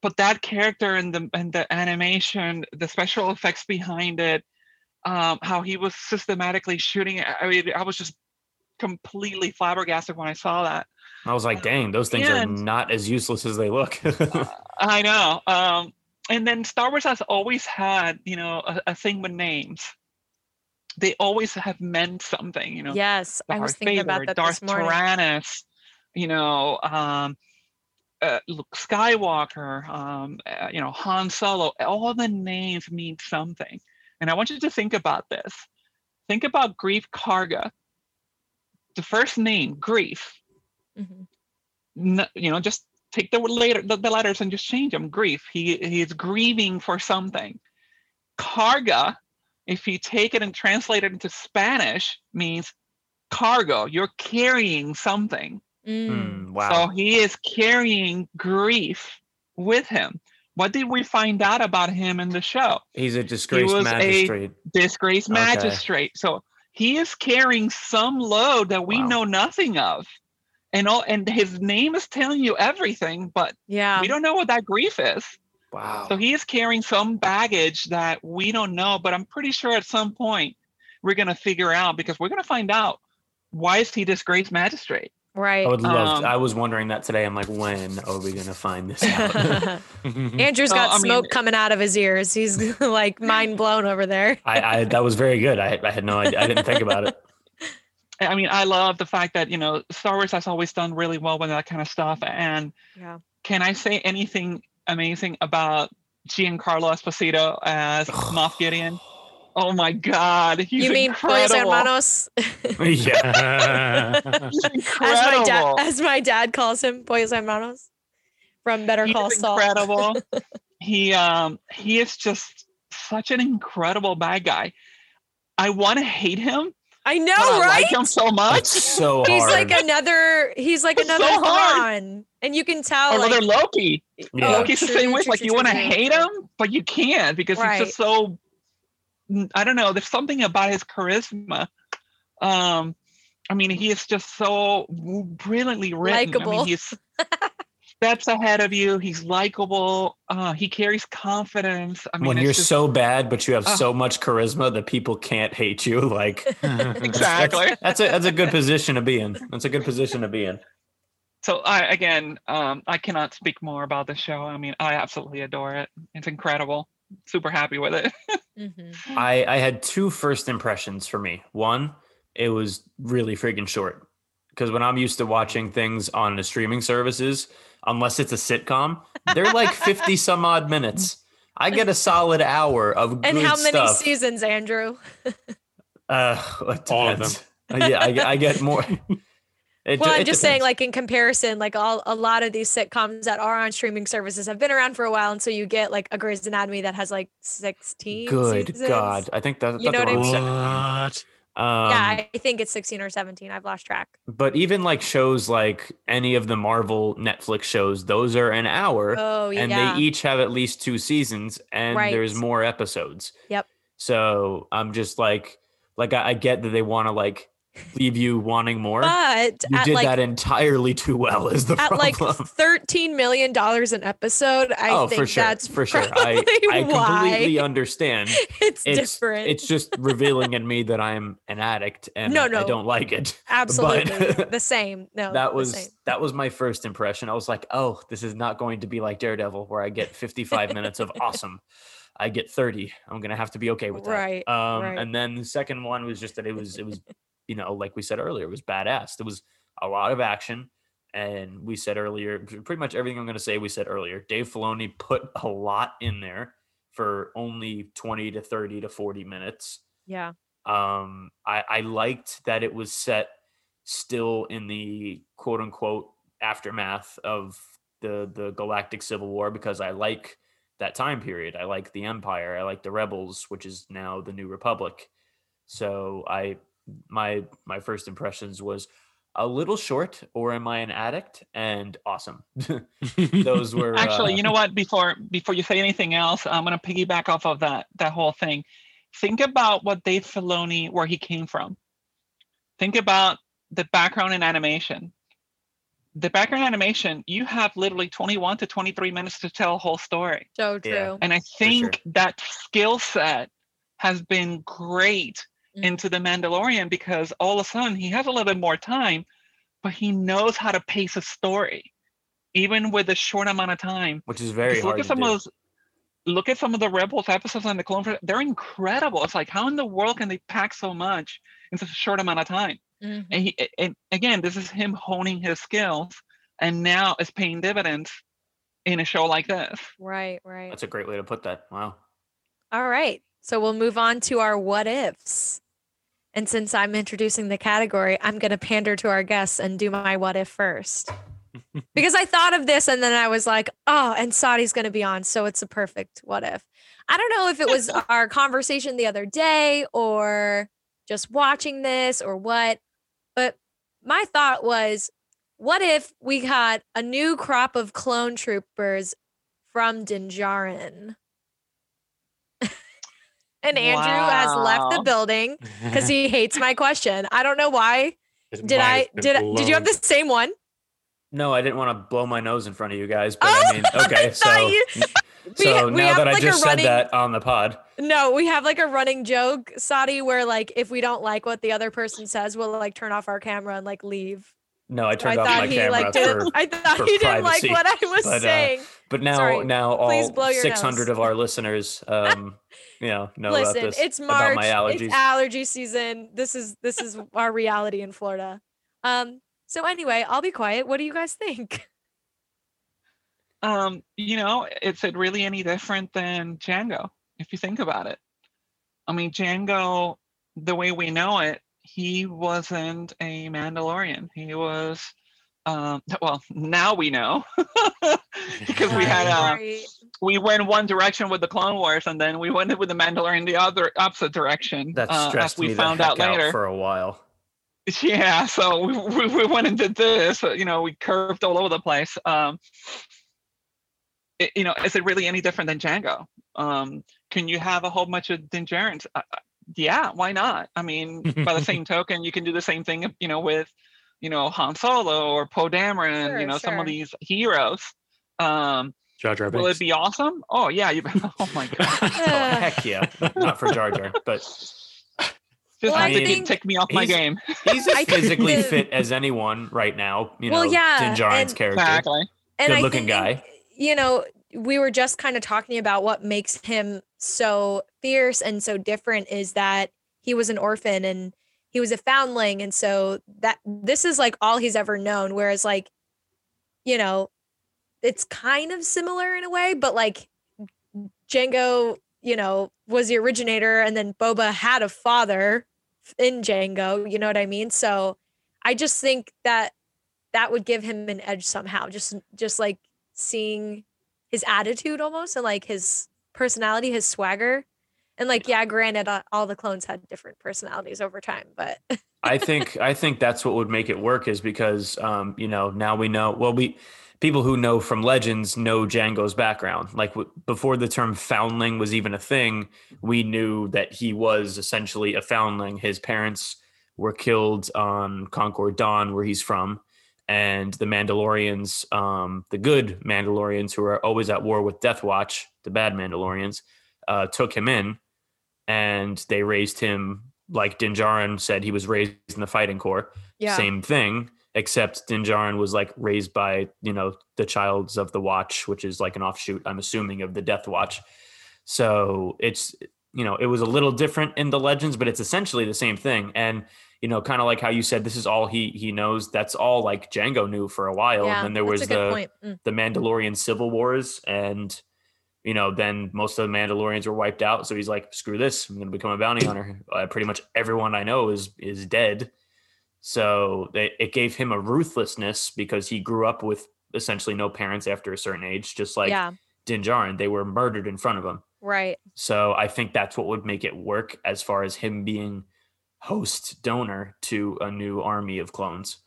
but that character and the and the animation, the special effects behind it, um, how he was systematically shooting. it, I mean, I was just completely flabbergasted when I saw that. I was like, dang, those things are not as useless as they look. I know. Um, and then Star Wars has always had, you know, a, a thing with names. They always have meant something, you know. yes. I was Darth thinking about Vader, that Darth this morning. Tyrannus, you know, um, uh, Luke Skywalker, um, uh, you know, Han Solo. All the names mean something. And I want you to think about this. Think about Greef Karga. The first name, Grief, Mhm. n- you know, just take the later the, the letters and just change them. Grief. He he is grieving for something. Carga, if you take it and translate it into Spanish, means cargo. You're carrying something. Mm. Hmm, wow. So he is carrying grief with him. What did we find out about him in the show? He's a disgraced was a- magistrate. Disgraced Okay. magistrate. So he is carrying some load that we Wow. know nothing of. And all and his name is telling you everything, but Yeah. we don't know what that grief is. wow. So he is carrying some baggage that we don't know, but I'm pretty sure at some point we're gonna figure out because we're gonna find out why is he disgraced magistrate? Right. I would love. um, I was wondering that today. I'm like, when are we gonna find this out? Andrew's got I mean- smoke coming out of his ears. He's like mind blown over there. I, I that was very good. I, I had no idea. I didn't think about it. I mean, I love the fact that you know Star Wars has always done really well with that kind of stuff. And Yeah. can I say anything amazing about Giancarlo Esposito as Moff Gideon? Oh my God, he's you mean Pollos incredible. Hermanos? yeah. He's as my incredible. dad as my dad calls him, Pollos Hermanos from Better He Call is Saul. incredible. he um he is just such an incredible bad guy. I want to hate him, I know, but I right? like him so much. It's so He's hard. like another. He's like It's another hard. Han, and you can tell. Another Like, Loki. Yeah. Loki's the true, same way. Like true, you want to hate him, but you can't because he's just so. N- I don't know. There's something about his charisma. Um, I mean, he is just so brilliantly written. I Likeable. mean, he's steps ahead of you. He's likable. Uh, he carries confidence. I mean, when you're just- so bad, but you have Ah. so much charisma that people can't hate you. Like exactly. that's a that's a good position to be in. That's a good position to be in. So I again, um, I cannot speak more about the show. I mean, I absolutely adore it. It's incredible. Super happy with it. Mhm. I I had two first impressions for me. One, it was really freaking short because when I'm used to watching things on the streaming services, unless it's a sitcom, they're like 50 some odd minutes. I get a solid hour of And good how many stuff. seasons, Andrew? Uh, All of depends. Uh, yeah, I, I get more. It, Well, I'm just saying, like in comparison, like all a lot of these sitcoms that are on streaming services have been around for a while, and so you get like a Grey's Anatomy that has like 16. good seasons. God, I think that You know what I that's mean? What? Um, yeah, I I think it's 16 or 17. I've lost track. but even like shows like any of the Marvel Netflix shows, those are an hour. Oh yeah, and they each have at least two seasons and there's more episodes Yep. so i'm just like like i, I get that they want to like leave you wanting more but you did like that entirely too well is the at problem like 13 million dollars an episode, I oh think for sure that's for sure i i completely understand it's, it's different. it's just revealing in me that i'm an addict and No, I, I don't like it absolutely the same. No, that was that was my first impression. I was like, oh, this is not going to be like Daredevil, where I get 55 minutes of awesome. I get 30. I'm gonna have to be okay with that. Right, Um, right. and then the second one was just that it was it was, you know, like we said earlier, it was badass. There was a lot of action. And we said earlier, pretty much everything I'm gonna say, we said earlier. Dave Filoni put a lot in there for only 20 to 30 to 40 minutes yeah. um I, I liked that it was set still in the quote unquote aftermath of the the galactic civil war because i like that time period i like the empire i like the rebels which is now the new republic so i my my first impressions was a little short or am i an addict and awesome those were Actually, uh, you know what? Before before you say anything else, I'm gonna piggyback off of that that whole thing. Think about what Dave Filoni, where he came from. Think about the background in animation. The background animation, you have literally 21 to 23 minutes to tell a whole story. So true. Yeah. And I think that skill set has been great Mm. into The Mandalorian because all of a sudden he has a little bit more time, but he knows how to pace a story, even with a short amount of time. which is very Just look at to some do. of those. Look at some of the Rebels episodes on the Clone Wars. They're incredible. It's like how in the world can they pack so much in such a short amount of time? Mhm. And, he, and again, this is him honing his skills, and now it's paying dividends in a show like this. Right, right. that's a great way to put that wow All right. So we'll move on to our what ifs. And since I'm introducing the category, I'm going to pander to our guests and do my what if first. because I thought of this and then I was like, oh, and Sadi's going to be on. So it's a perfect what if. I don't know if it was our conversation the other day or just watching this or what, but my thought was, what if we got a new crop of clone troopers from Din Djarin? And Andrew has left the building because he hates my question. I don't know why. His Did I did I, did you have the same one? No, I didn't want to blow my nose in front of you guys, but Oh, I mean, okay, I so you- We- so we now have that I like a just running- said that on the pod, No, we have like a running joke, Sadi, where like if we don't like what the other person says, we'll like turn off our camera and like leave. No, I So turned I off thought my he camera like for, didn't. I thought for he didn't like privacy, what I was but, uh, saying. but now sorry. now all 600 nose. of our listeners, um, you know, know about Listen, this. it's about March. my allergies. It's allergy season. This is this is our reality in Florida. Um. So anyway, I'll be quiet. What do you guys think? Um, you know, is it really any different than Jango? If you think about it, I mean, Jango, the way we know it, he wasn't a Mandalorian. He was, um, well, now we know because we had uh, Right. we went one direction with the Clone Wars, and then we went with the Mandalorian the other opposite direction. that uh, stressed as we me found out later. for a while. Yeah, so we, we, we went and did this. You know, we curved all over the place. Um, it, you know, is it really any different than Jango? Um, can you have a whole bunch of Din Djarins? Uh, yeah, why not? I mean, by the same token, you can do the same thing, you know, with, you know, Han Solo or Poe Dameron. Sure, you know, some of these heroes. Um, Jar Jar will Binks. it be awesome? Oh yeah, you. Oh my god. oh, heck yeah, not for Jar Jar, but Just Well, have I to get- think- take me off my game. he's as physically the- fit as anyone right now. You Well, know, yeah, Din Djarin's and- character. Exactly. and I Good-looking think, guy. You know, we were just kind of talking about what makes him so fierce and so different is that he was an orphan and he was a foundling, and so that this is like all he's ever known. Whereas, like, you know, it's kind of similar in a way, but like Jango, you know, was the originator, and then Boba had a father in Jango. You know what I mean? So. I just think that that would give him an edge somehow. Just just like seeing his attitude almost and like his personality, his swagger. And like, yeah, granted, uh, all the clones had different personalities over time, but I think I think that's what would make it work is because um, you know now we know well we people who know from legends know Jango's background. Like w- before the term foundling was even a thing, we knew that he was essentially a foundling. His parents were killed on Concord Dawn, where he's from, and the Mandalorians, um, the good Mandalorians who are always at war with Death Watch, the bad Mandalorians, uh, took him in, and they raised him like Din Djarin said he was raised in the fighting corps. yeah. Same thing, except Din Djarin was like raised by you know the Childs of the Watch, which is like an offshoot, I'm assuming, of the Death Watch. So it's you know it was a little different in the legends, but it's essentially the same thing. And you know, kind of like how you said, this is all he he knows. That's all like Jango knew for a while. yeah, and then there was the. Mm. the Mandalorian civil wars and you know then most of the Mandalorians were wiped out. So he's like screw this. I'm going to become a bounty hunter. Uh, pretty much everyone I know is is dead. So they, it gave him a ruthlessness because he grew up with essentially no parents after a certain age just like yeah, Din Djarin. They were murdered in front of him. Right. so I think that's what would make it work as far as him being host donor to a new army of clones.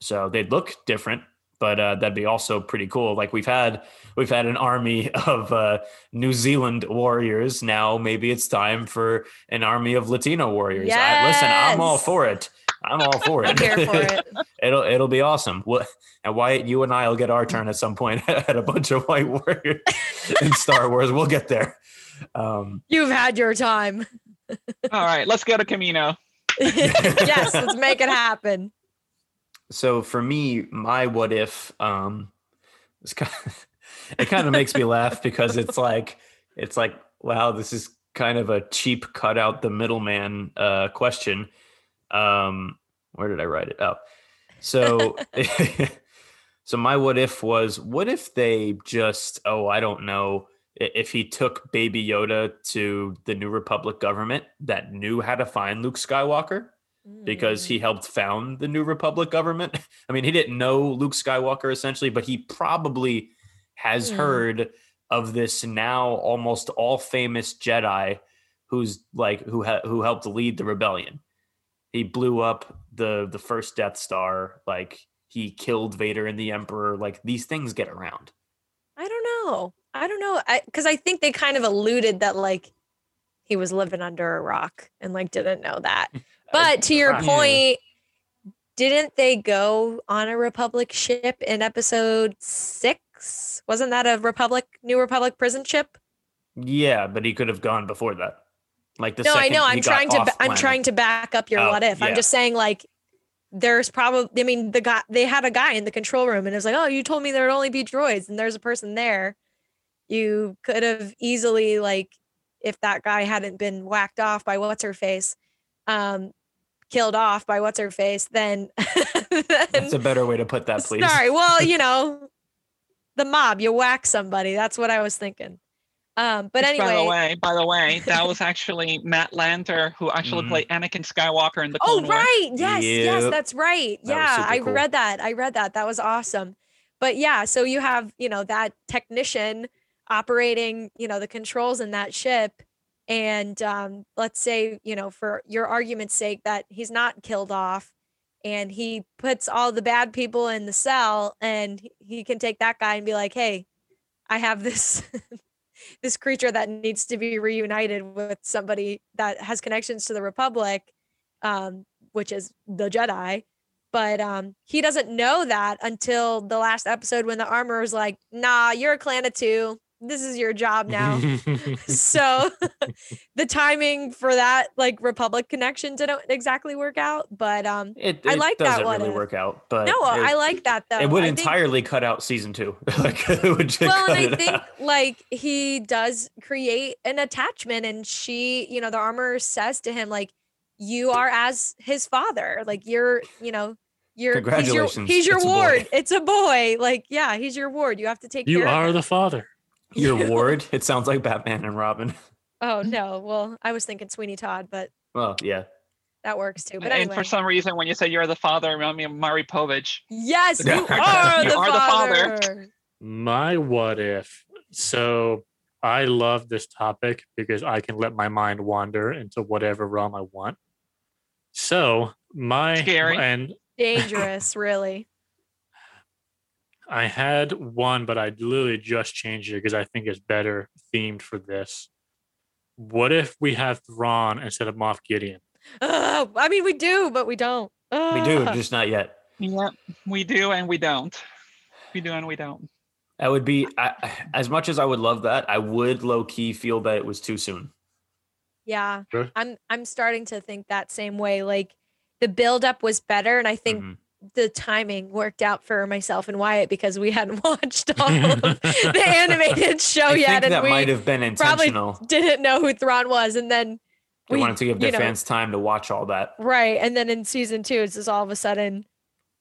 So they'd look different, but uh, that'd be also pretty cool. Like we've had we've had an army of uh, New Zealand warriors. Now maybe it's time for an army of Latino warriors. I, listen, I'm all for it. I'm all for I'm it. here for it. it'll it'll be awesome. What and Wyatt, you and I'll get our turn at some point at a bunch of white warriors in Star Wars. We'll get there. Um, You've had your time. All right, let's go to Kamino. yes, let's make it happen. So for me, my what if um it's kind it kind of makes me laugh because it's like it's like wow, this is kind of a cheap cut out the middleman uh question. Um where did I write it? Oh. So so my what if was what if they just oh, I don't know if he took baby Yoda to the New Republic government that knew how to find Luke Skywalker because Mm. he helped found the New Republic government. I mean, he didn't know Luke Skywalker essentially, but he probably has Hmm. heard of this now almost all famous Jedi who's like who ha- who helped lead the rebellion. He blew up the the first Death Star, like he killed Vader and the Emperor. Like these things get around. I don't know. I don't know. I because I think they kind of alluded that like he was living under a rock and like didn't know that. But to your point, didn't they go on a Republic ship in episode six? Wasn't that a Republic New Republic prison ship? Yeah, but he could have gone before that. Like the no, I know. I'm trying to. ba- I'm trying to back up your Oh, what if. yeah. I'm just saying like. There's probably, I mean, the guy, they had a guy in the control room and it was like, oh, you told me there would only be droids and there's a person there. You could have easily, like, if that guy hadn't been whacked off by what's her face, um, killed off by what's her face, then, That's a better way to put that, please. sorry. Well, you know, the mob, you whack somebody. That's what I was thinking. Um, but Which, by the anyway, way, by the way, that was actually Matt Lanter who actually Mhm. played Anakin Skywalker in the Oh Clone Wars. right, yes, yes, Yep. that's right. That yeah, I cool. read that. I read that. That was awesome. But yeah, so you have you know that technician operating you know the controls in that ship, and um, let's say you know for your argument's sake that he's not killed off, and he puts all the bad people in the cell, and he- can take that guy and be like, hey, I have this. this creature that needs to be reunited with somebody that has connections to the republic um, which is the Jedi. But um, he doesn't know that until the last episode when the armor is like, nah, you're a clan of two. This is your job now. so the timing for that like Republic connection didn't exactly work out. But um, It, I like that one. doesn't what really work out, but no, it, I like that though. it would I think- entirely cut out season two. like it would just well cut and i it think out. like he does create an attachment and she you know the armor says to him like you are as his father like you're you know you're he's your, Congratulations, he's your it's a boy. ward it's a boy like yeah he's your ward you have to take you care are of the father. Your ward. It sounds like Batman and Robin. oh no well i was thinking sweeney todd but Well, yeah. that works too. But and anyway, for some reason, when you say you're the father, remind me of Maury Povich. yes, you You are, the, are the father. father. My what if? So I love this topic because I can let my mind wander into whatever realm I want. So my Scary. and Dangerous, really. I had one, but I literally just changed it because I think it's better themed for this. What if we have Thrawn instead of Moff Gideon? Uh, I mean, we do, but we don't. We do, Ugh. just not yet. Yep, we do and we don't. We do and we don't. That would be I, as much as I would love that. I would low key feel that it was too soon. yeah, Really? I'm. I'm starting to think that same way. Like the buildup was better, and I think Mhm. The timing worked out for myself and Wyatt because we hadn't watched all of the animated show I yet, think and that we might have been probably intentional. didn't know who Thrawn was, and then They we wanted to give you their know, fans time to watch all that. right, and then in season two, it's just all of a sudden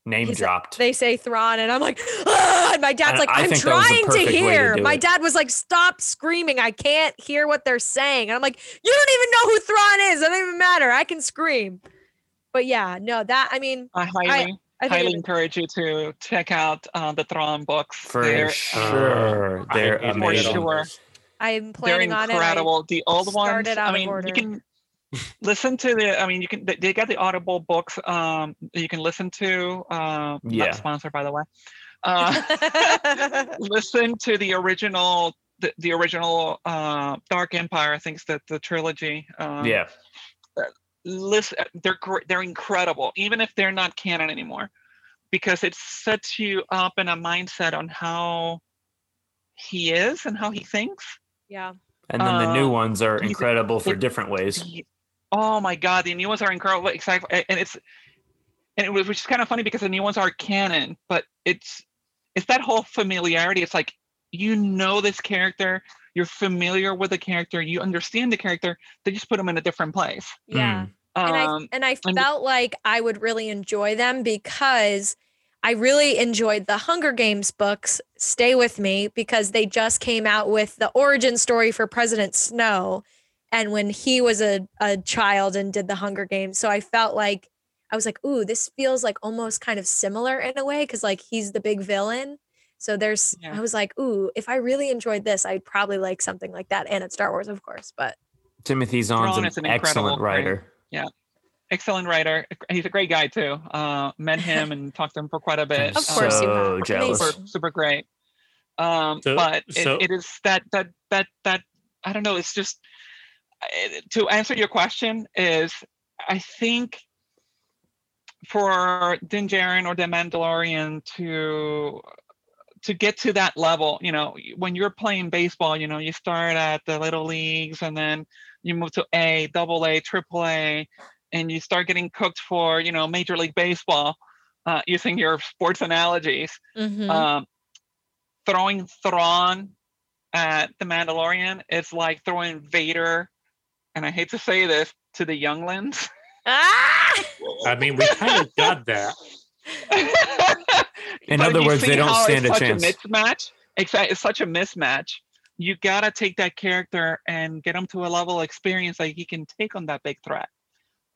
Name He's a- dropped. they say Thrawn, and I'm like, ah! and my dad's And like, I I'm think that was the trying to perfect way to hear. my it. dad was like, stop screaming. I can't hear what they're saying. And I'm like, you don't even know who Thrawn is. It doesn't even matter. I can scream. But yeah, no, that I mean, I highly, I think highly encourage you to check out uh, the Thrawn books. For They're, sure. I They're need to amazing. get on sure. I'm planning on it. I- incredible. the old ones. out I of mean, order. you can listen to the. I mean, you can. They, they got the Audible books. Um, you can listen to. Um, Yeah. not sponsored by the way. Uh, listen to the original. The, the original uh, Dark Empire. I think it's the the trilogy. Um, Yeah. Listen they're gr- they're incredible even if they're not canon anymore because it sets you up in a mindset on how he is and how he thinks yeah. And then the new Um, ones are incredible for it- different ways. Ye- oh my god the new ones are incredible exactly and it's and it was which is kind of funny because the new ones are canon but it's it's that whole familiarity it's like you know this character you're familiar with the character you understand the character they just put them in a different place Yeah. Mm. and I um and I and- felt like I would really enjoy them because I really enjoyed the Hunger Games books. Stay with me because they just came out with the origin story for President Snow, and when he was a a child and did the Hunger Games. So I felt like I was like, ooh, this feels like almost kind of similar in a way because like he's the big villain. So there's Yeah. I was like, ooh, if I really enjoyed this, I'd probably like something like that. And it's Star Wars, of course, but Timothy Zahn's an, is an excellent incredible writer. Yeah. excellent writer. He's a great guy too. Uh, met him and talked to him for quite a bit. Of course you so have. jealous. Super, super great. Um, So- but so- it, it is that that that that I don't know. It's just to answer your question is I think for Din Djarin or the Mandalorian to to get to that level, you know, when you're playing baseball, you know, you start at the little leagues and then you move to A, double A, triple A, and you start getting cooked for, you know, Major League Baseball, uh, using your sports analogies. Mhm. Um, throwing Thrawn at the Mandalorian is like throwing Vader, and I hate to say this, to the younglings. ah! I mean, we kind of got that. In other words, they don't how stand a it's such chance. mismatch. Exactly, it's such a mismatch. You gotta take that character and get him to a level of experience that he can take on that big threat.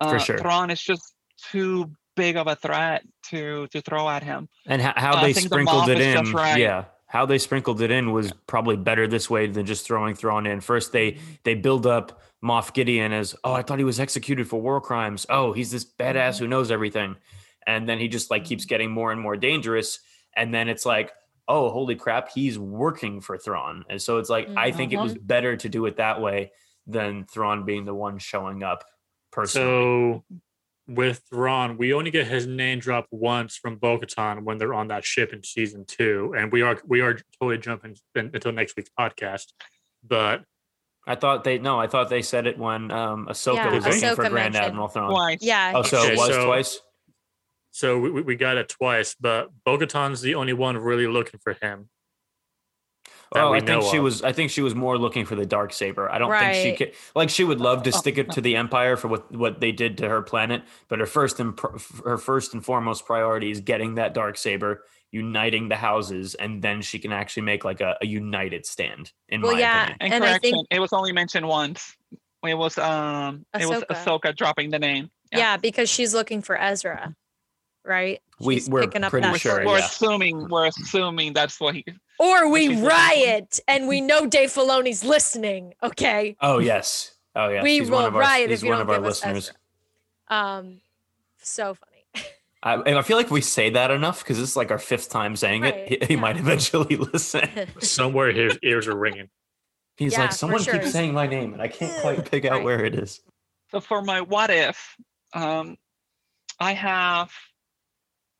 For Uh, sure. Thrawn is just too big of a threat to to throw at him. And ho- how I they the sprinkled Moff it in, right. yeah, how they sprinkled it in was probably better this way than just throwing Thrawn in. First, they they build up Moff Gideon as, oh, I thought he was executed for war crimes. Oh, he's this badass who knows everything, and then he just like keeps getting more and more dangerous. And then it's like, oh, holy crap, he's working for Thrawn. And so it's like, I think it was better to do it that way than Thrawn being the one showing up personally. So with Thrawn, we only get his name dropped once from Bo-Katan when they're on that ship in season two, and we are we are totally jumping in, until next week's podcast. But I thought they no, I thought they said it when um Ahsoka Yeah, was looking for Grand mentioned. Admiral Thrawn. Twice. Yeah. Oh, so Okay, it was so- twice. So we, we- we got it twice. But Bo-Katan's the only one really looking for him. Oh, I think she of. was. I think she was more looking for the dark saber. I don't think she could. Like she would love to Oh, stick it to the Empire for what what they did to her planet, but her first and pr- her first and foremost priority is getting that dark saber, uniting the houses, and then she can actually make like a, a united stand. In Well, my yeah, opinion. And And correction, think- it was only mentioned once. It was um it was Ahsoka. Ahsoka dropping the name. Yeah. Yeah. because she's looking for Ezra, right? We- She's we're picking up pretty that sure, torch. we're yeah. assuming we're assuming that's what he. Or we she's looking for. riot and we know Dave Filoni's listening. Okay. Oh yes. Oh yeah. we he's will one of our, riot he's if you one don't of our give us listeners. Ezra. Um, so funny. I, and I feel like we say that enough because it's like our fifth time saying Right, it. He, he might eventually listen. Somewhere his ears are ringing. He's Yeah, like, someone sure. keeps saying my name, and I can't quite pick out Right. where it is. So for my what if, um, I have,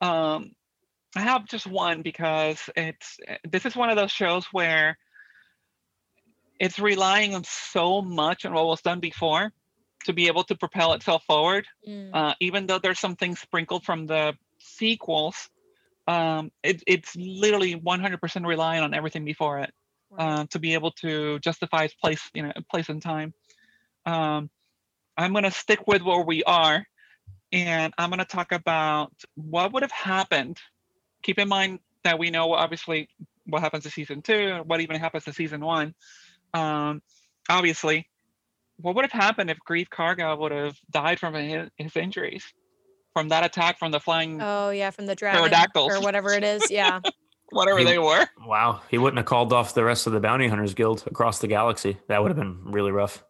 um, I have just one because it's this is one of those shows where it's relying on so much on what was done before to be able to propel itself forward. Mm. Uh, even though there's some things sprinkled from the sequels, um, it, it's literally 100% relying on everything before it uh, to be able to justify its place, you know, place in time. Um, I'm going to stick with where we are, and I'm going to talk about what would have happened. Keep in mind that we know obviously what happens to season two, and what even happens to season one. Um, obviously, what would have happened if Greef Karga would have died from his, his injuries, from that attack from the flying Oh yeah, from the dragon Pterodactyls. or whatever it is. Yeah. whatever You- they were? Wow, he wouldn't have called off the rest of the bounty hunters guild across the galaxy. That would have been really rough.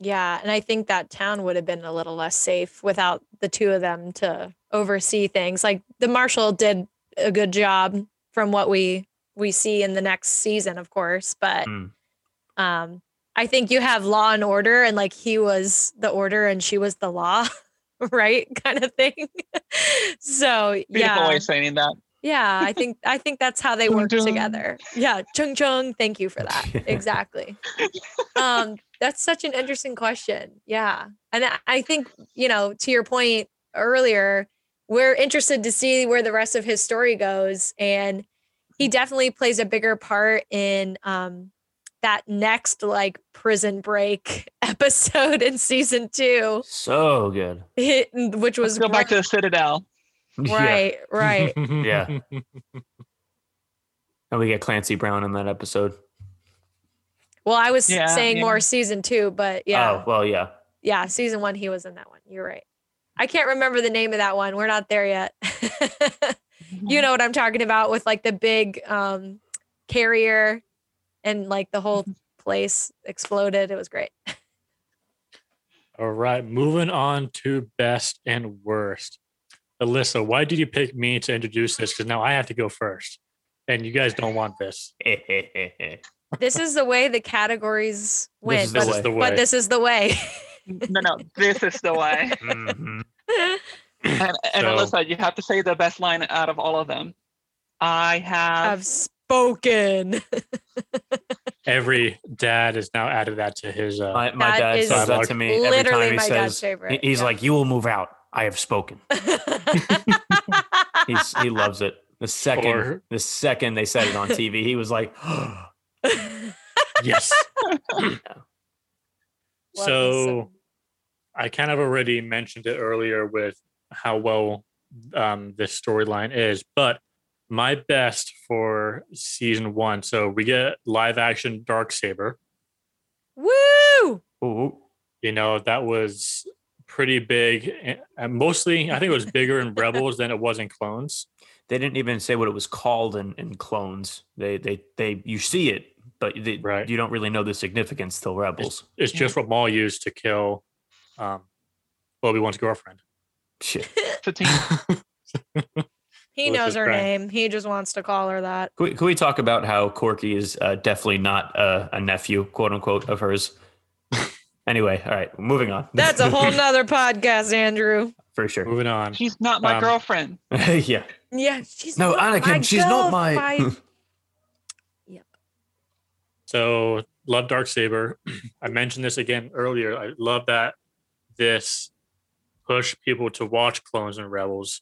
Yeah, and I think that town would have been a little less safe without the two of them to oversee things. Like the marshal did a good job from what we we see in the next season, of course, but Mm. um I think you have law and order and like he was the order and she was the law, right? kind of thing. so, Beautiful yeah. way of saying that. Yeah, I think I think that's how they work together. Yeah, chung chung. Thank you for that. Exactly. um, that's such an interesting question. Yeah, and I- I think you know to your point earlier, we're interested to see where the rest of his story goes, and he definitely plays a bigger part in um that next like prison break episode in season two, So good. which was Let's go back to the Citadel. right, right. Yeah. And we get Clancy Brown in that episode. Well, I was Yeah, saying yeah. more season two, but yeah, Oh, well, yeah. yeah, season one he was in that one. You're right. I can't remember the name of that one. We're not there yet. you know what I'm talking about with like the big um carrier and like the whole place exploded. It was great. All right, moving on to best and worst. Alyssa, why did you pick me to introduce this? Because now I have to go first, and you guys don't want this. This is the way the categories win, is the but, This is the way. but this is the way. no, no, this is the way. Mhm. And, and So- Alyssa, you have to say the best line out of all of them. I have. Have spoken. Every dad has now added that to his. Uh, My, my That dad is says that to me every time he says, favorite, he's yeah. like, you will move out. I have spoken. He's, he loves it. The second, Or- the second they said it on TV, he was like, yes. Love so. I kind of already mentioned it earlier with how well um, this storyline is, but my best for season one. So we get live action Dark Saber. Woo! ooh, You know that was pretty big, and- and mostly I think it was bigger in Rebels than it was in Clones. They didn't even say what it was called in, in clones. They, they, they, you see it, but they, Right. you don't really know the significance till Rebels. It's just what Maul used to kill um, Obi Wan's girlfriend. Shit. He knows her crying. name. He just wants to call her that. Can we, can we talk about how Korkie is uh, definitely not uh, a nephew, quote unquote, of hers? anyway, all right, moving on. That's a whole nother podcast, Andrew. for sure. Moving on. She's not my Um, girlfriend. yeah. Yeah, she's No, not Anakin, my she's not my. girlfriend. So love Dark Saber. I mentioned this again earlier. I love that this push people to watch Clones and Rebels.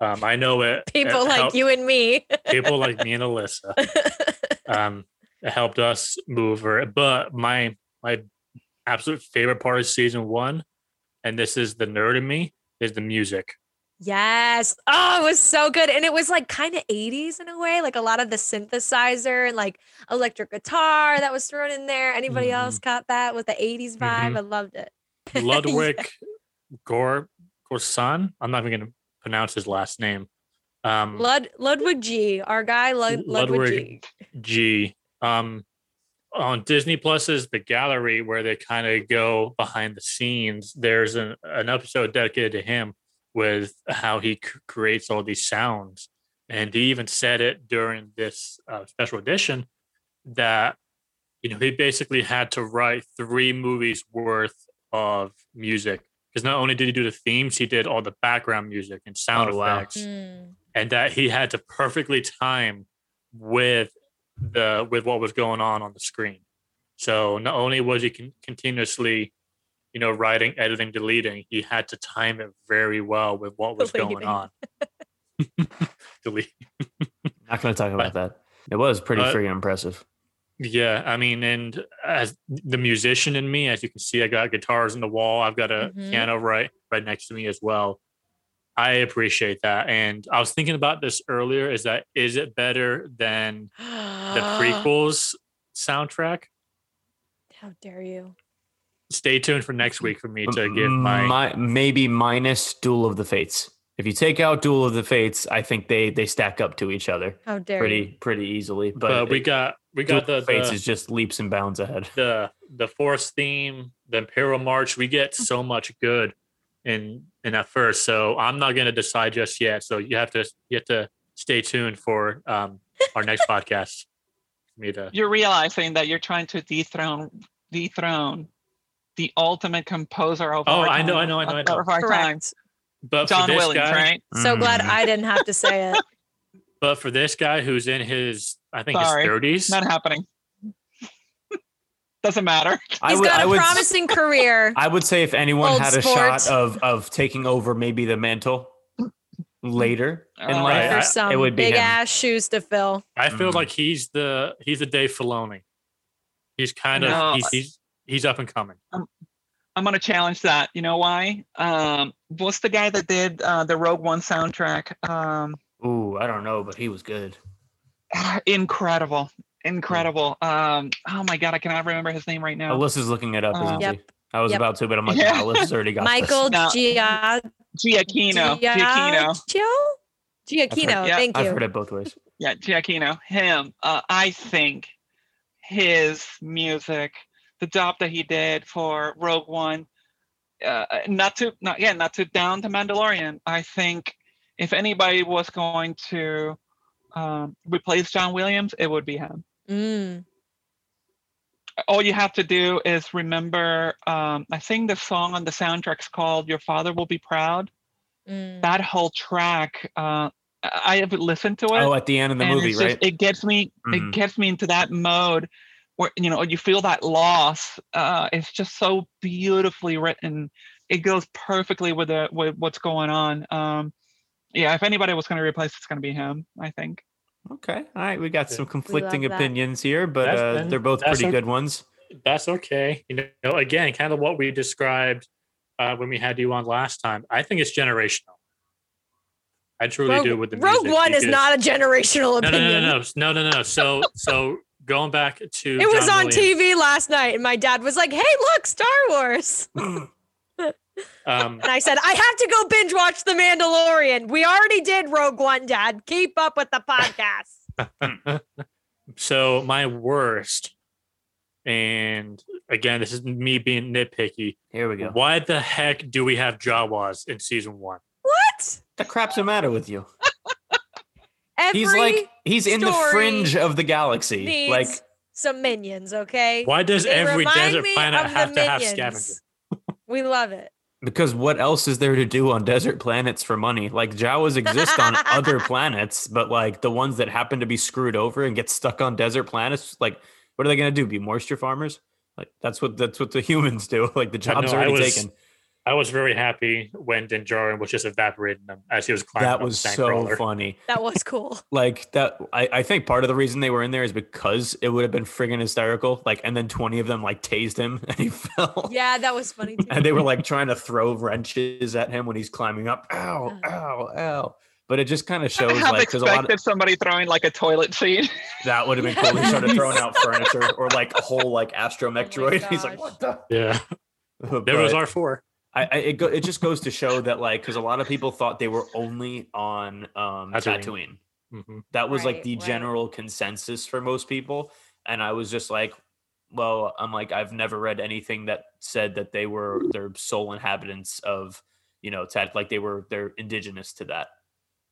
Um, I know it. People it like helped- you and me. people like me and Alyssa. Um, it helped us move her. But my my absolute favorite part of season one, and this is the nerd in me, is the music. Yes. Oh, it was so good. And it was like kind of 80s in a way, like a lot of the synthesizer and like electric guitar that was thrown in there. Anybody else caught that with the 80s vibe? Mhm. I loved it. Ludwig Gor Gorsan. I'm not even going to pronounce his last name. Um, Lud Ludwig G, our guy Lud, Ludwig, Ludwig. G. G. Um, on Disney Plus's The Gallery, where they kind of go behind the scenes, there's an, an episode dedicated to him with how he c- creates all these sounds. And he even said it during this uh, special edition that, you know, he basically had to write three movies worth of music. Because not only did he do the themes, he did all the background music and sound Oh, wow. effects Mm. and that he had to perfectly time with the with what was going on on the screen. So not only was he con- continuously, you know, writing, editing, deleting, he had to time it very well with what was going on. Delete. Not going to talk about that. It was pretty But- freaking impressive. Yeah, I mean, and as the musician in me, as you can see, I got guitars in the wall. I've got a Mhm. piano right right next to me as well. I appreciate that, and I was thinking about this earlier. Is that is it better than the prequels soundtrack? How dare you? Stay tuned for next week for me to give my. Mi- maybe minus Duel of the Fates. If you take out Duel of the Fates, I think they they stack up to each other How dare pretty you? pretty easily. But, but we it- got we got the the Fates the, is just leaps and bounds ahead. the the Force theme, the Imperial March. We get so much good in in that first. So I'm not going to decide just yet. So you have to you have to stay tuned for um our next podcast. For me to You're realizing that you're trying to dethrone dethrone the ultimate composer of Oh, our I know, I know, I know, I of know. our time. Correct. but John for this Williams, guy, right? So glad Mm. I didn't have to say it. But for this guy who's in his, I think Sorry, his thirties, Not happening. Doesn't matter. I He's would, got I a would, promising career. I would say if anyone Old had a sport. shot of of taking over maybe the mantle later in Oh, life, Right, I- There's some would be big him. ass shoes to fill. I feel Mm. like he's the he's the Dave Filoni. He's kind of he's, he's he's up and coming. I'm gonna challenge that. You know why? Um, what's the guy that did uh, the Rogue One soundtrack? Um, ooh, I don't know, but he was good. incredible, incredible. Um, oh my god, I cannot remember his name right now. Alyssa's looking it up, Uh, isn't Yep. she? I was Yep. about to, but I'm like, Yeah. yeah. Alyssa's already got this. Michael No. Gia- Giacchino. Giacchino. Giacchino. Giacchino. yeah, Thank you. I've heard it both ways. Yeah, Giacchino. Him. Uh, I think his music, the job that he did for Rogue One, uh, not to not again not to down to Mandalorian. I think if anybody was going to um, replace John Williams, it would be him. Mm. all you have to do is remember um, i think the song on the soundtrack's called your father will be proud Mm. that whole track uh, i I have listened to it Oh, at the end of the movie, just- right? it gets me Mhm. it gets me into that mode where you know you feel that loss uh, it's just so beautifully written it goes perfectly with the with what's going on um, yeah if anybody was going to replace it's going to be him i think Okay. All right. We got some conflicting opinions here, but uh, and they're both pretty o- good ones. That's okay. You know, again, kind of what we described uh, when we had you on last time. I think it's generational. I truly Rogue, do with the Rogue music One is not a generational no, no, opinion. no, no, no, no, no, no. So, so going back to It was John on Williams, TV last night, and my dad was like, "Hey, look, Star Wars!" Um, And I said, "I have to go binge watch The Mandalorian. We already did Rogue One, Dad. Keep up with the podcast." so my worst, and again, this is me being nitpicky. Here we go. Why the heck do we have Jawas in season one? what? the crap's the matter with you? Every He's like he's in the fringe of the galaxy. Like some minions, okay? Why does They every desert planet have to have scavengers? We love it. because what else is there to do on desert planets for money? Like Jawas exist on other planets, but like the ones that happen to be screwed over and get stuck on desert planets, like what are they gonna do? Be moisture farmers? Like that's what that's what the humans do. Like the job's no, I already was- taken. I was very happy when Din Djarin was just evaporating them as he was climbing. That was so Nightcrawler. funny. That was cool. Like that, I, I think part of the reason they were in there is because it would have been friggin' hysterical. Like, and then twenty of them like tased him and he fell. Yeah, that was funny too. and they were like trying to throw wrenches at him when he's climbing up. Ow, Uh. ow, ow. But it just kind of i shows have like there's a lot expected of somebody throwing like a toilet seat that would have been cool. He started throwing out furniture or like a whole like astromech Oh droid. He's like, what the? Yeah, But there was our four. I, I it, go, it just goes to show that like because a lot of people thought they were only on um Tatooine. Tatooine. Mhm. That was like the right. general consensus for most people. And I was just like, well, I'm like, I've never read anything that said that they were their sole inhabitants of, you know, Tat like they were they're indigenous to that.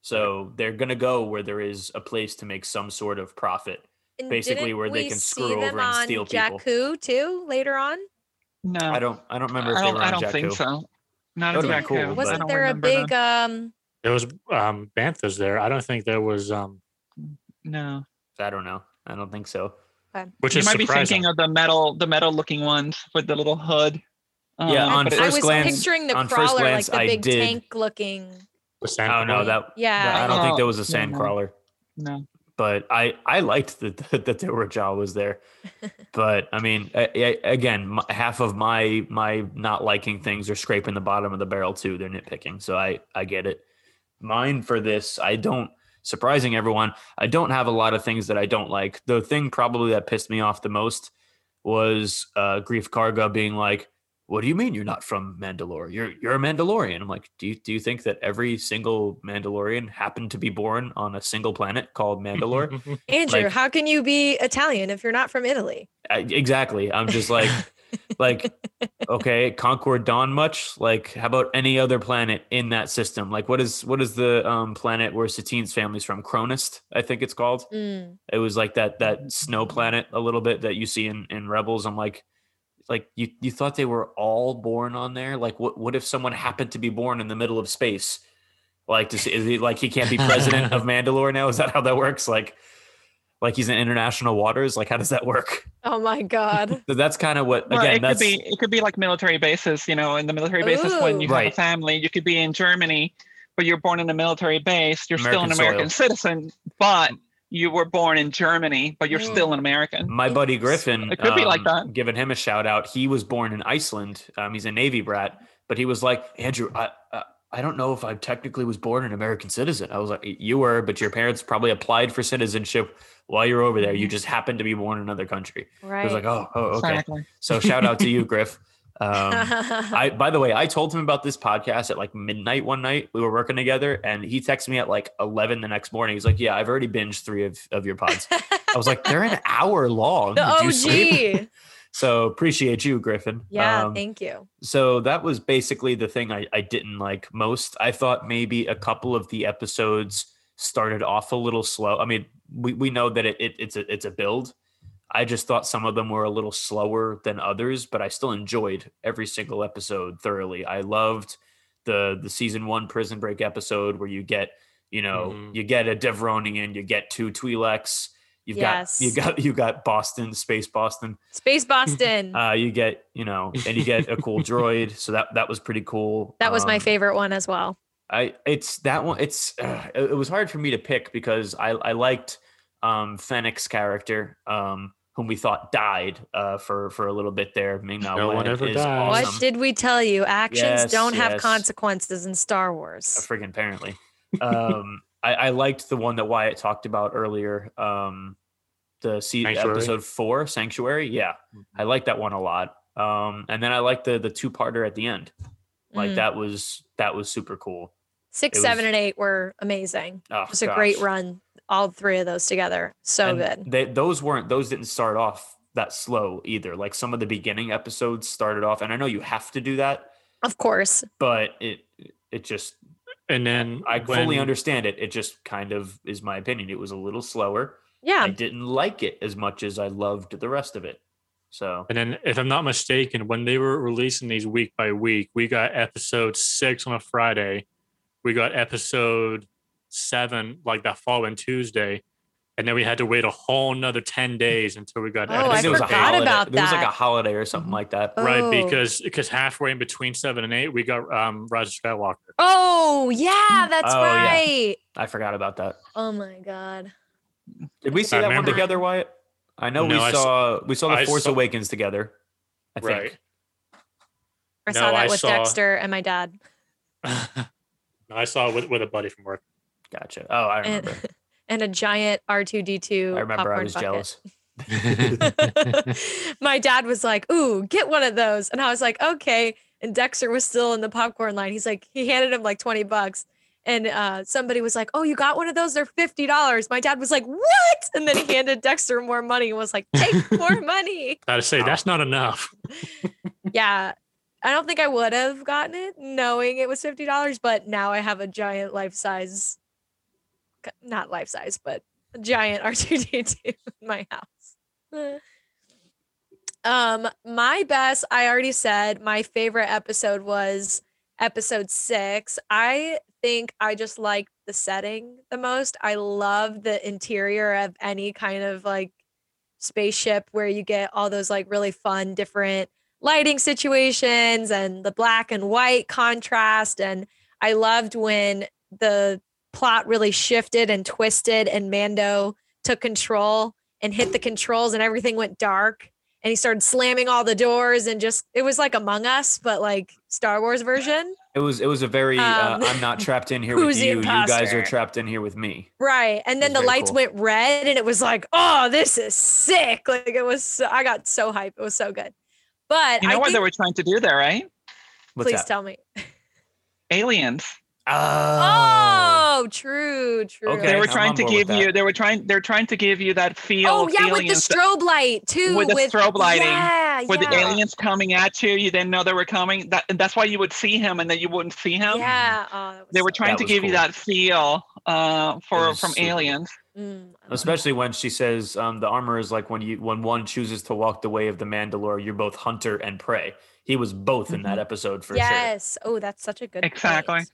So they're gonna go where there is a place to make some sort of profit. And Basically where they can see screw them over and on steal people. Jakku too later on. No, I don't I don't remember I they don't, were I on don't think so. Not That would've been exactly. cool, but- Wasn't there a big that. um There was um banthas there. I don't think there was um No, I don't know. I don't think so. which you is might be thinking of the metal, the metal looking ones with the little hood. Yeah, Um, on but it- I was glance- picturing the on first crawler glance, like the I big tank looking. The sand Oh no, that Yeah. I don't think Oh, there was a sand no. crawler. no. But I I liked that that there were Jawas there. but I mean, a- a- again, half of my my not liking things are scraping the bottom of the barrel too. They're nitpicking, so I I get it. Mine for this, I don't. Surprising everyone, I don't have a lot of things that I don't like. The thing probably that pissed me off the most was uh, Greef Karga being like, "What do you mean you're not from Mandalore? You're you're a Mandalorian." I'm like, "Do you do you think that every single Mandalorian happened to be born on a single planet called Mandalore?" Andrew, Like- how can you be Italian if you're not from Italy? I, exactly. I'm just like, like, okay, Concord Dawn much? Like, how about any other planet in that system? Like, what is what is the um, planet where Satine's family's from? Cronist, I think it's called. Mm. It was like that that snow planet a little bit that you see in in Rebels. I'm like, like you you thought they were all born on there? Like, what what if someone happened to be born in the middle of space? Like, to see, is he like he can't be president of Mandalore now? Is that how that works? Like. Like he's in international waters. Like, how does that work? Oh my god. So that's kind of what Well, again. it could that's be it could be like military bases. You know, in the military bases when Ooh. you have a family, you could be in Germany, but you're born in a military base. You're still an American American citizen, but you were born in Germany, but you're Mm. still an American. my buddy Griffin. It could be like um, that. Giving him a shout out. He was born in Iceland. Um, he's a Navy brat, but he was like Andrew. I, I I don't know if I technically was born an American citizen. I was like, you were, but your parents probably applied for citizenship while you're over there. You just happened to be born in another country. Right. I was like, oh, oh, okay. Exactly. So shout out to you, Griff. Um, I by the way, I told him about this podcast at like midnight one night. We were working together, and he texted me at like eleven the next morning. He's like, "Yeah, I've already binged three of, of your pods." I was like, "They're an hour long." the Did you sleep?" OG. So appreciate you, Griffin. Yeah, Um, thank you. so that was basically the thing I, I didn't like most. I thought maybe a couple of the episodes started off a little slow. I mean, we, we know that it, it it's a it's a build. I just thought some of them were a little slower than others, but I still enjoyed every single episode thoroughly. I loved the the season one prison break episode where you get, you know, Mhm. you get a Devaronian, you get two Twi'leks, you've Yes. got you got you got Boston, space Boston Space Boston. uh, you get you know and you get a cool droid so that that was pretty cool that was my Um, favorite one as well. i it's that one it's uh, it it was hard for me to pick because i i liked um fennec's character um whom we thought died uh for for a little bit there Ming Na No one Wen ever is dies. What did we tell you? Actions Yes, don't have consequences in Star Uh, Wars. friggin' apparently um I, I liked the one that wyatt talked about earlier um the se- episode four sanctuary yeah i Mm-hmm. like that one a lot um and then i like the the two-parter at the end like Mm. that was that was super cool Six, it seven, was- and eight were amazing. oh, It was a great run. All three of those together. So And good. They, those weren't those didn't start off that slow either. Like some of the beginning episodes started off, and I know you have to do that, Of course. but it it just And then I fully understand it. It just kind of is my opinion. It was a little slower. Yeah. I didn't like it as much as I loved the rest of it. So And then, if I'm not mistaken, when they were releasing these week by week, we got episode six on a Friday. We got episode seven like that following Tuesday. And then we had to wait a whole nother 10 days until we got Oh, I I think episode it was a forgot holiday. about There was like a holiday or something like that. Right, Oh. because because halfway in between seven and eight, we got um Roger of Skywalker. Oh, yeah, that's Oh, yeah. right. I forgot about that. Oh my God. Did we see I that one together, Wyatt? I know No, we I s- saw we saw the I Force saw- Awakens together. I think. Right. I No, saw that I with saw- Dexter and my dad. I saw it with, with a buddy from work. Gotcha. Oh, I remember. and a giant R2D2 I remember. I was bucket. jealous. my dad was like, "Ooh, get one of those," and I was like, "Okay." and Dexter was still in the popcorn line. He's like, he handed him like 20 bucks. And uh, somebody was like, Oh, you got one of those? They're $50. My dad was like, What? And then he handed Dexter more money and was like, Take more money. Gotta say, that's not enough. Yeah. I don't think I would have gotten it knowing it was $50, but now I have a giant life size, not life size, but giant R2D2 in my house. Um, my best, I already said my favorite episode was episode six. I think I just like the setting the most. I love the interior of any kind of like spaceship where you get all those like really fun different lighting situations and the black and white contrast. And I loved when the plot really shifted and twisted and Mando took control and hit the controls and everything went dark and he started slamming all the doors and just it was like Among Us, but like Star Wars version. It was it was a very Um, uh, I'm not trapped in here with you. You guys are trapped in here with me. Right. And then the lights cool. went red and it was like, oh, this is sick. Like it was so, I got so hyped. It was so good. But You know I what think, they were trying to do there, right? What's please that? tell me. Aliens. Oh, Oh, true, true. Okay, they were trying to give you. They were trying. They're trying to give you that feel. Oh yeah, with the strobe light too. with the strobe lighting, Yeah, where yeah. the aliens coming at you, you didn't know they were coming. That and that's why you would see him, and then you wouldn't see him. Yeah. Oh, was They were trying That to was give you that feel uh, for from super. aliens. Mm, I love Especially when she says um, the armor is like when you when one chooses to walk the way of the Mandalore, you're both hunter and prey. He was both in that episode for sure. yes. Oh, that's such a good point.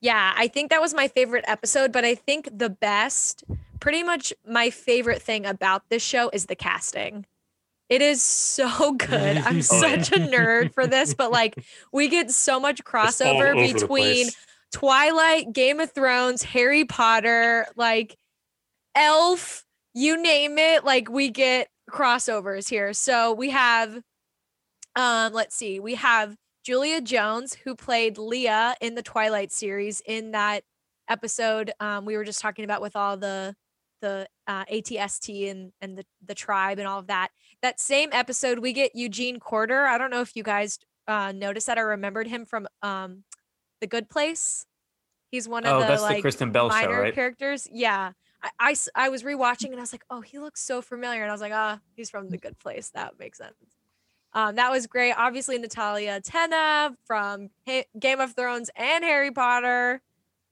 Yeah, I think that was my favorite episode, but I think the best, pretty much my favorite thing about this show is the casting. It is so good. I'm Oh, such a nerd for this, but like we get so much crossover between. Twilight, Game of Thrones, Harry Potter, like Elf, you name it, like we get crossovers here. So we have um let's see. We have Julia Jones who played Leah in the Twilight series in that episode um we were just talking about with all the the uh, ATST and and the the tribe and all of that. That same episode we get Eugene Cordero. I don't know if you guys uh noticed that I remembered him from um The Good Place. He's one of Oh, the the like Kristen Bell show, minor right? characters. Yeah. I I was rewatching and I was like, oh, he looks so familiar. And I was like, ah, he's from The Good Place. That makes sense. Um, that was great. Obviously, Natalia Tena from Game of Thrones and Harry Potter.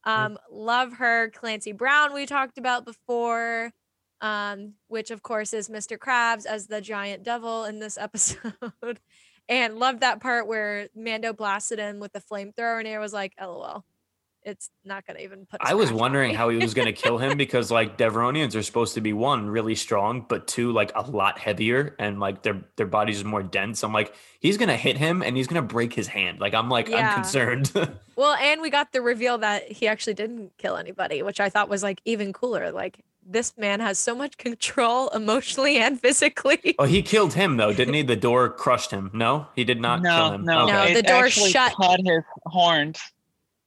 Um, love her. Clancy Brown, we talked about before, um, which of course is Mr. Krabs as the giant devil in this episode. and love that part where Mando blasted him with the flamethrower, and it was like, lol. It's not gonna even put. a I was wondering how he was going to kill him because like Devaronians are supposed to be one really strong, but two like a lot heavier and like their their bodies are more dense. I'm like he's going to hit him and he's going to break his hand. Like I'm like Yeah. I'm concerned. Well, and we got the reveal that he actually didn't kill anybody, which I thought was like even cooler. Like this man has so much control emotionally and physically. oh, he killed him though, didn't he? The door crushed him. No, he did not kill him. no, Okay. No, it the door shut. Cut his horns.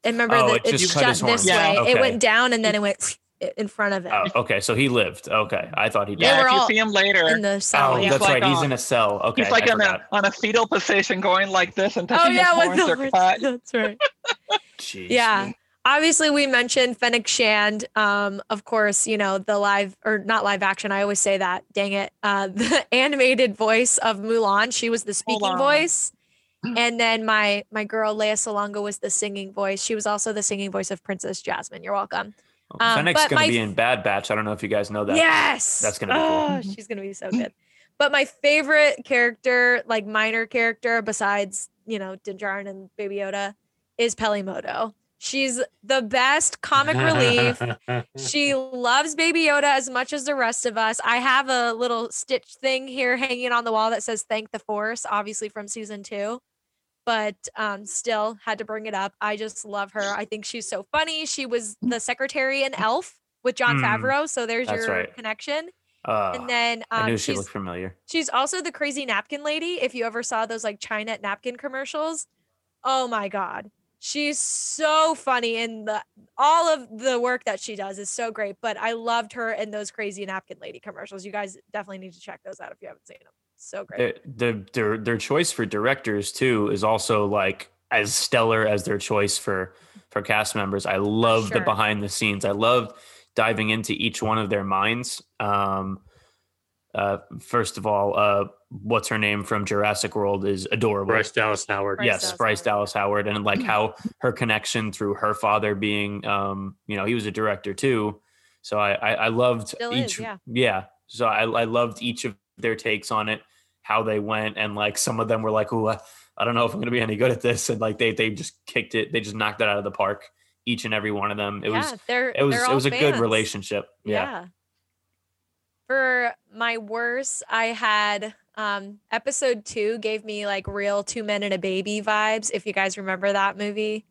And remember Oh, that it it, just cut shut this horns. way. Yeah. It went down and then it went in front of it. Oh, okay, so he lived. Okay, I thought he They died. Yeah, if you see him later, in the cell. Oh, he's that's like right. He's on- in a cell. Okay, he's like on a on a fetal position, going like this and Oh yeah, his with horns the are cut. That's right. Jeez. Yeah. Obviously, we mentioned Fennec Shand. Um, of course, you know, the live or not live action. I always say that. Dang it. Uh, the animated voice of Mulan. She was the speaking voice. And then my my girl Lea Salonga was the singing voice. She was also the singing voice of Princess Jasmine. You're welcome. Well, Um, Fennec's gonna my be in Bad Batch. I don't know if you guys know that. yes. That's gonna be cool. Oh, she's gonna be so good. But my favorite character, like minor character, besides you know Din Djarin and Baby Yoda, is Peli Motto. She's the best comic relief. She loves Baby Yoda as much as the rest of us. I have a little stitch thing here hanging on the wall that says "Thank the Force," obviously from season two, but um, still had to bring it up. I just love her. I think she's so funny. She was the secretary in Elf with John Mm, Favreau, so there's your right. connection. Uh, And then um, I knew she she's looked familiar. she's also the crazy napkin lady. If you ever saw those like China napkin commercials, oh my god, she's so funny and the all of the work that she does is so great. But I loved her in those crazy napkin lady commercials. You guys definitely need to check those out if you haven't seen them. So great. their, their their their choice for directors too is also like as stellar as their choice for for cast members. I love the behind the scenes. I love diving into each one of their minds. Um, uh, first of all, uh, what's her name from Jurassic World is adorable. Bryce Dallas Howard. Bryce yes, Dallas Bryce Howard. Dallas Howard, and like how her connection through her father being, um, you know, he was a director too. So I I, I loved Still each, is, yeah. So I I loved each of their takes on it, how they went, and like some of them were like, "Oh, I, I don't know if I'm gonna be any good at this," and like they they just kicked it, they just knocked it out of the park. Each and every one of them. It yeah, was they're it was they're it was a good relationship. Yeah. Yeah. For my worst, I had um episode two gave me like real two men and a baby vibes. If you guys remember that movie.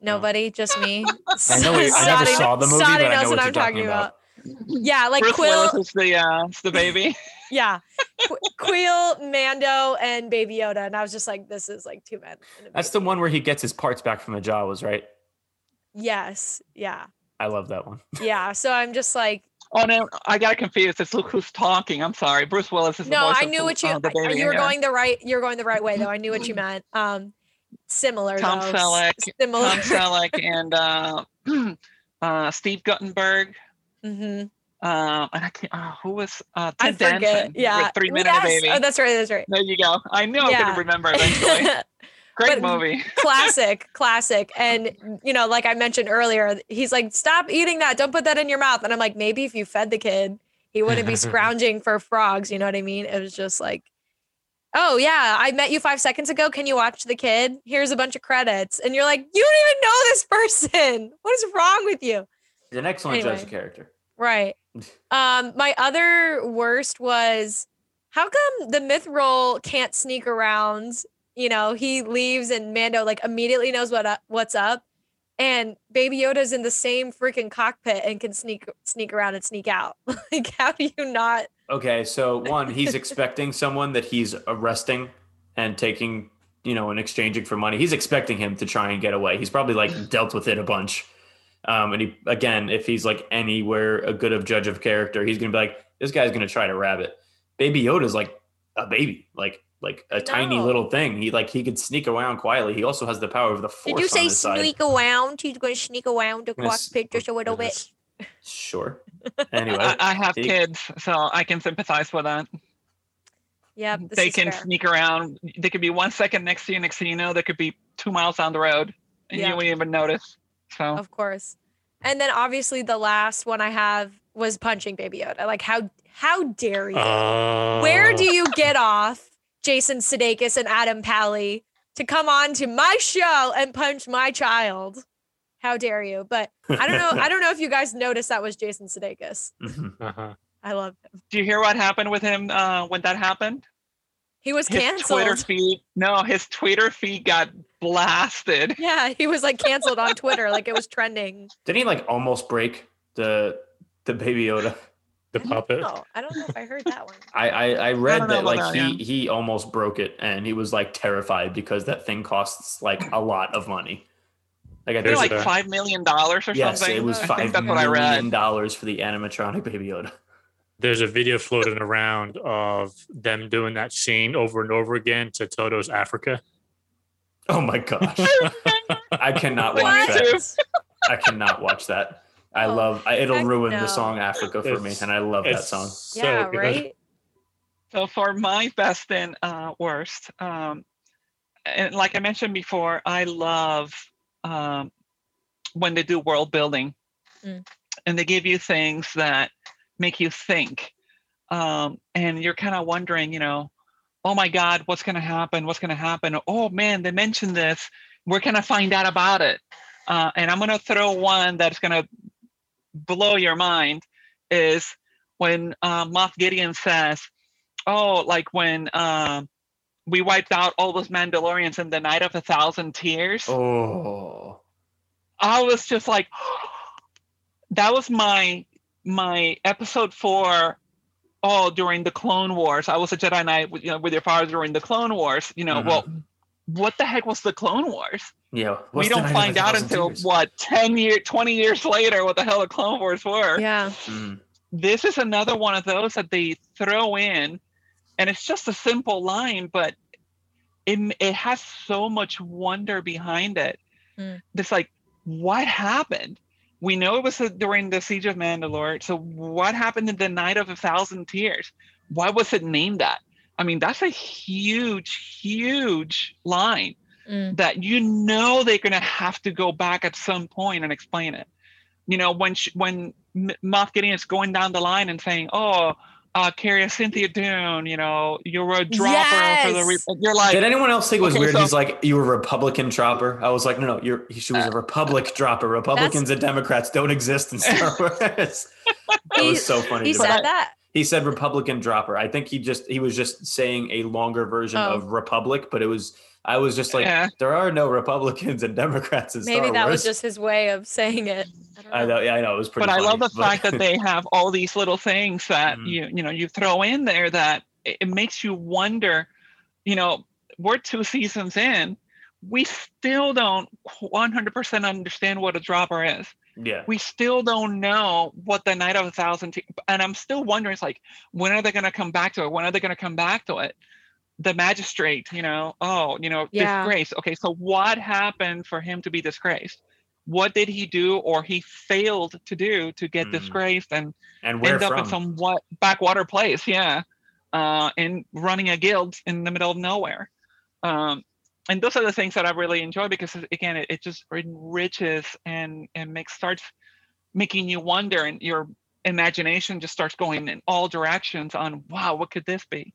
Nobody, just me. I know. it- I never saw the movie, but I knows know what what I'm you're talking about. Yeah, like Bruce Kuiil. Willis is the uh, is the baby. Yeah, Qu- Kuiil, Mando, and Baby Yoda, and I was just like, this is like two men. That's the one where he gets his parts back from the Jawas, right? Yes, yeah, I love that one. yeah. So I'm just like, Oh no, I got confused. It's look who's talking. I'm sorry. Bruce Willis is the no, voice I knew the- what you. uh, you were going the right. You're going the right way, though. I knew what you meant. Um, similar. Tom though, s- Similar. Tom Selleck and uh, uh, Steve Guttenberg. Hmm Um, and I can't. Uh, who was uh, I forget. Danson? Yeah. with Three Men and Yes! Baby. Oh, that's right. That's right. there you go. I knew I Yeah. could remember eventually. Great But- movie. classic, classic. And you know, like I mentioned earlier, he's like, "Stop eating that! Don't put that in your mouth." And I'm like, maybe if you fed the kid, he wouldn't be scrounging for frogs. You know what I mean? It was just like, "Oh yeah, I met you five seconds ago. Can you watch the kid? Here's a bunch of credits." And you're like, "You don't even know this person. What is wrong with you?" He's an excellent judge Anyway. of character. Right. Um, my other worst was how come the Mythrol can't sneak around? You know, he leaves and Mando like immediately knows what up, what's up, and Baby Yoda's in the same freaking cockpit and can sneak sneak around and sneak out. like, how do you not? Okay, so one, he's expecting someone that he's arresting and taking, you know, and exchanging for money. He's expecting him to try and get away. He's probably like dealt with it a bunch. Um, and he again, if he's like anywhere a good of judge of character, he's gonna be like, this guy's gonna try to grab it. Baby Yoda's like a baby, like like a tiny little thing. He like he could sneak around quietly. He also has the power of the force. Did you on say his side. sneak around? He's going to sneak around the Yes. cockpit just a little bit. Sure. Anyway, I, I have he- kids, so I can sympathize with that. Yeah, this they is can fair. sneak around. They could be one second next to you. Next thing you know, they could be two miles down the road, and Yeah. you wouldn't even notice. So of course. And then obviously the last one I have was punching Baby Yoda. Like how how dare you? Uh, Where do you get off, Jason Sudeikis and Adam Pally, to come on to my show and punch my child? How dare you? But I don't know. I don't know if you guys noticed that was Jason Sudeikis. Mhm. Uh-huh. I love him. do you hear what happened with him uh, when that happened? He was His canceled. Twitter feed. No, his Twitter feed got blasted. Yeah, he was like canceled on Twitter. Like it was trending. Didn't he like almost break the the baby Yoda? The puppet. Oh, I don't know if I heard that one. I I, I read don't that like that, he he almost broke it and he was like terrified because that thing costs like a lot of money. Like I They're think like a- five million dollars or yes, something. it was I five think that's what I read. dollars for the animatronic baby Yoda. There's a video floating around of them doing that scene over and over again to Toto's Africa. Oh my gosh, I cannot watch that. I cannot watch that. I Oh, love. I, it'll ruin no. the song Africa for me, and I love that song. so yeah, good. right. So for my best and uh, worst, um, and like I mentioned before, I love um, when they do world building, Mm. and they give you things that make you think, um, and you're kind of wondering, you know, oh my God, what's going to happen? What's going to happen? Oh man, they mentioned this. Where can I find out about it? Uh, and I'm going to throw one that's going to blow your mind. Is when uh, Moff Gideon says, oh, like when um, we wiped out all those Mandalorians in the Night of a Thousand Tears. Oh, I was just like, that was my my episode four. Oh, during the Clone Wars, I was a Jedi Knight with, you know, with your father during the Clone Wars. You know, Mhm. well, what the heck was the Clone Wars? yeah. we don't Night of a find out until Tears? what ten year, twenty years later what the hell the Clone Wars were Yeah. Mm. this is another one of those that they throw in and it's just a simple line, but it it has so much wonder behind it. Mm. It's like, what happened? We know it was during the siege of Mandalore. So what happened in the Night of a Thousand Tears? Why was it named that? I mean, that's a huge, huge line Mm. that you know they're going to have to go back at some point and explain it. You know, when sh when Moff Gideon is going down the line and saying, "Oh, uh, Carasynthia Dune, you know, you're a dropper for the," re-. Yes. you're like, Did anyone else think it was Okay, weird? so- He's like, you were a Republican dropper. I was like, no, no, you're. She was a Republic dropper. Republicans and Democrats don't exist in Star Wars. that was so funny. He said me. that. He said Republican dropper. I think he just he was just saying a longer version Oh. of Republic, but it was I was just like, Yeah. there are no Republicans and Democrats in Maybe Star that Wars. was just his way of saying it. I don't I know. know, yeah, I know. It was pretty. but I love funny, the fact that they have all these little things that Mhm. you you know you throw in there that it, it makes you wonder. You know, we're two seasons in, we still don't 100% understand what a dropper is. Yeah, We still don't know what the Night of a Thousand, Te- and I'm still wondering. It's like, when are they going to come back to it? When are they going to come back to it? The magistrate, you know, oh, you know, Yeah. disgrace. Okay, so what happened for him to be disgraced? What did he do or he failed to do to get Mm. disgraced and and end up in some what backwater place? Yeah, uh, and running a guild in the middle of nowhere. Um, and those are the things that I really enjoy because again, it, it just enriches and and makes starts making you wonder, and your imagination just starts going in all directions on wow, what could this be?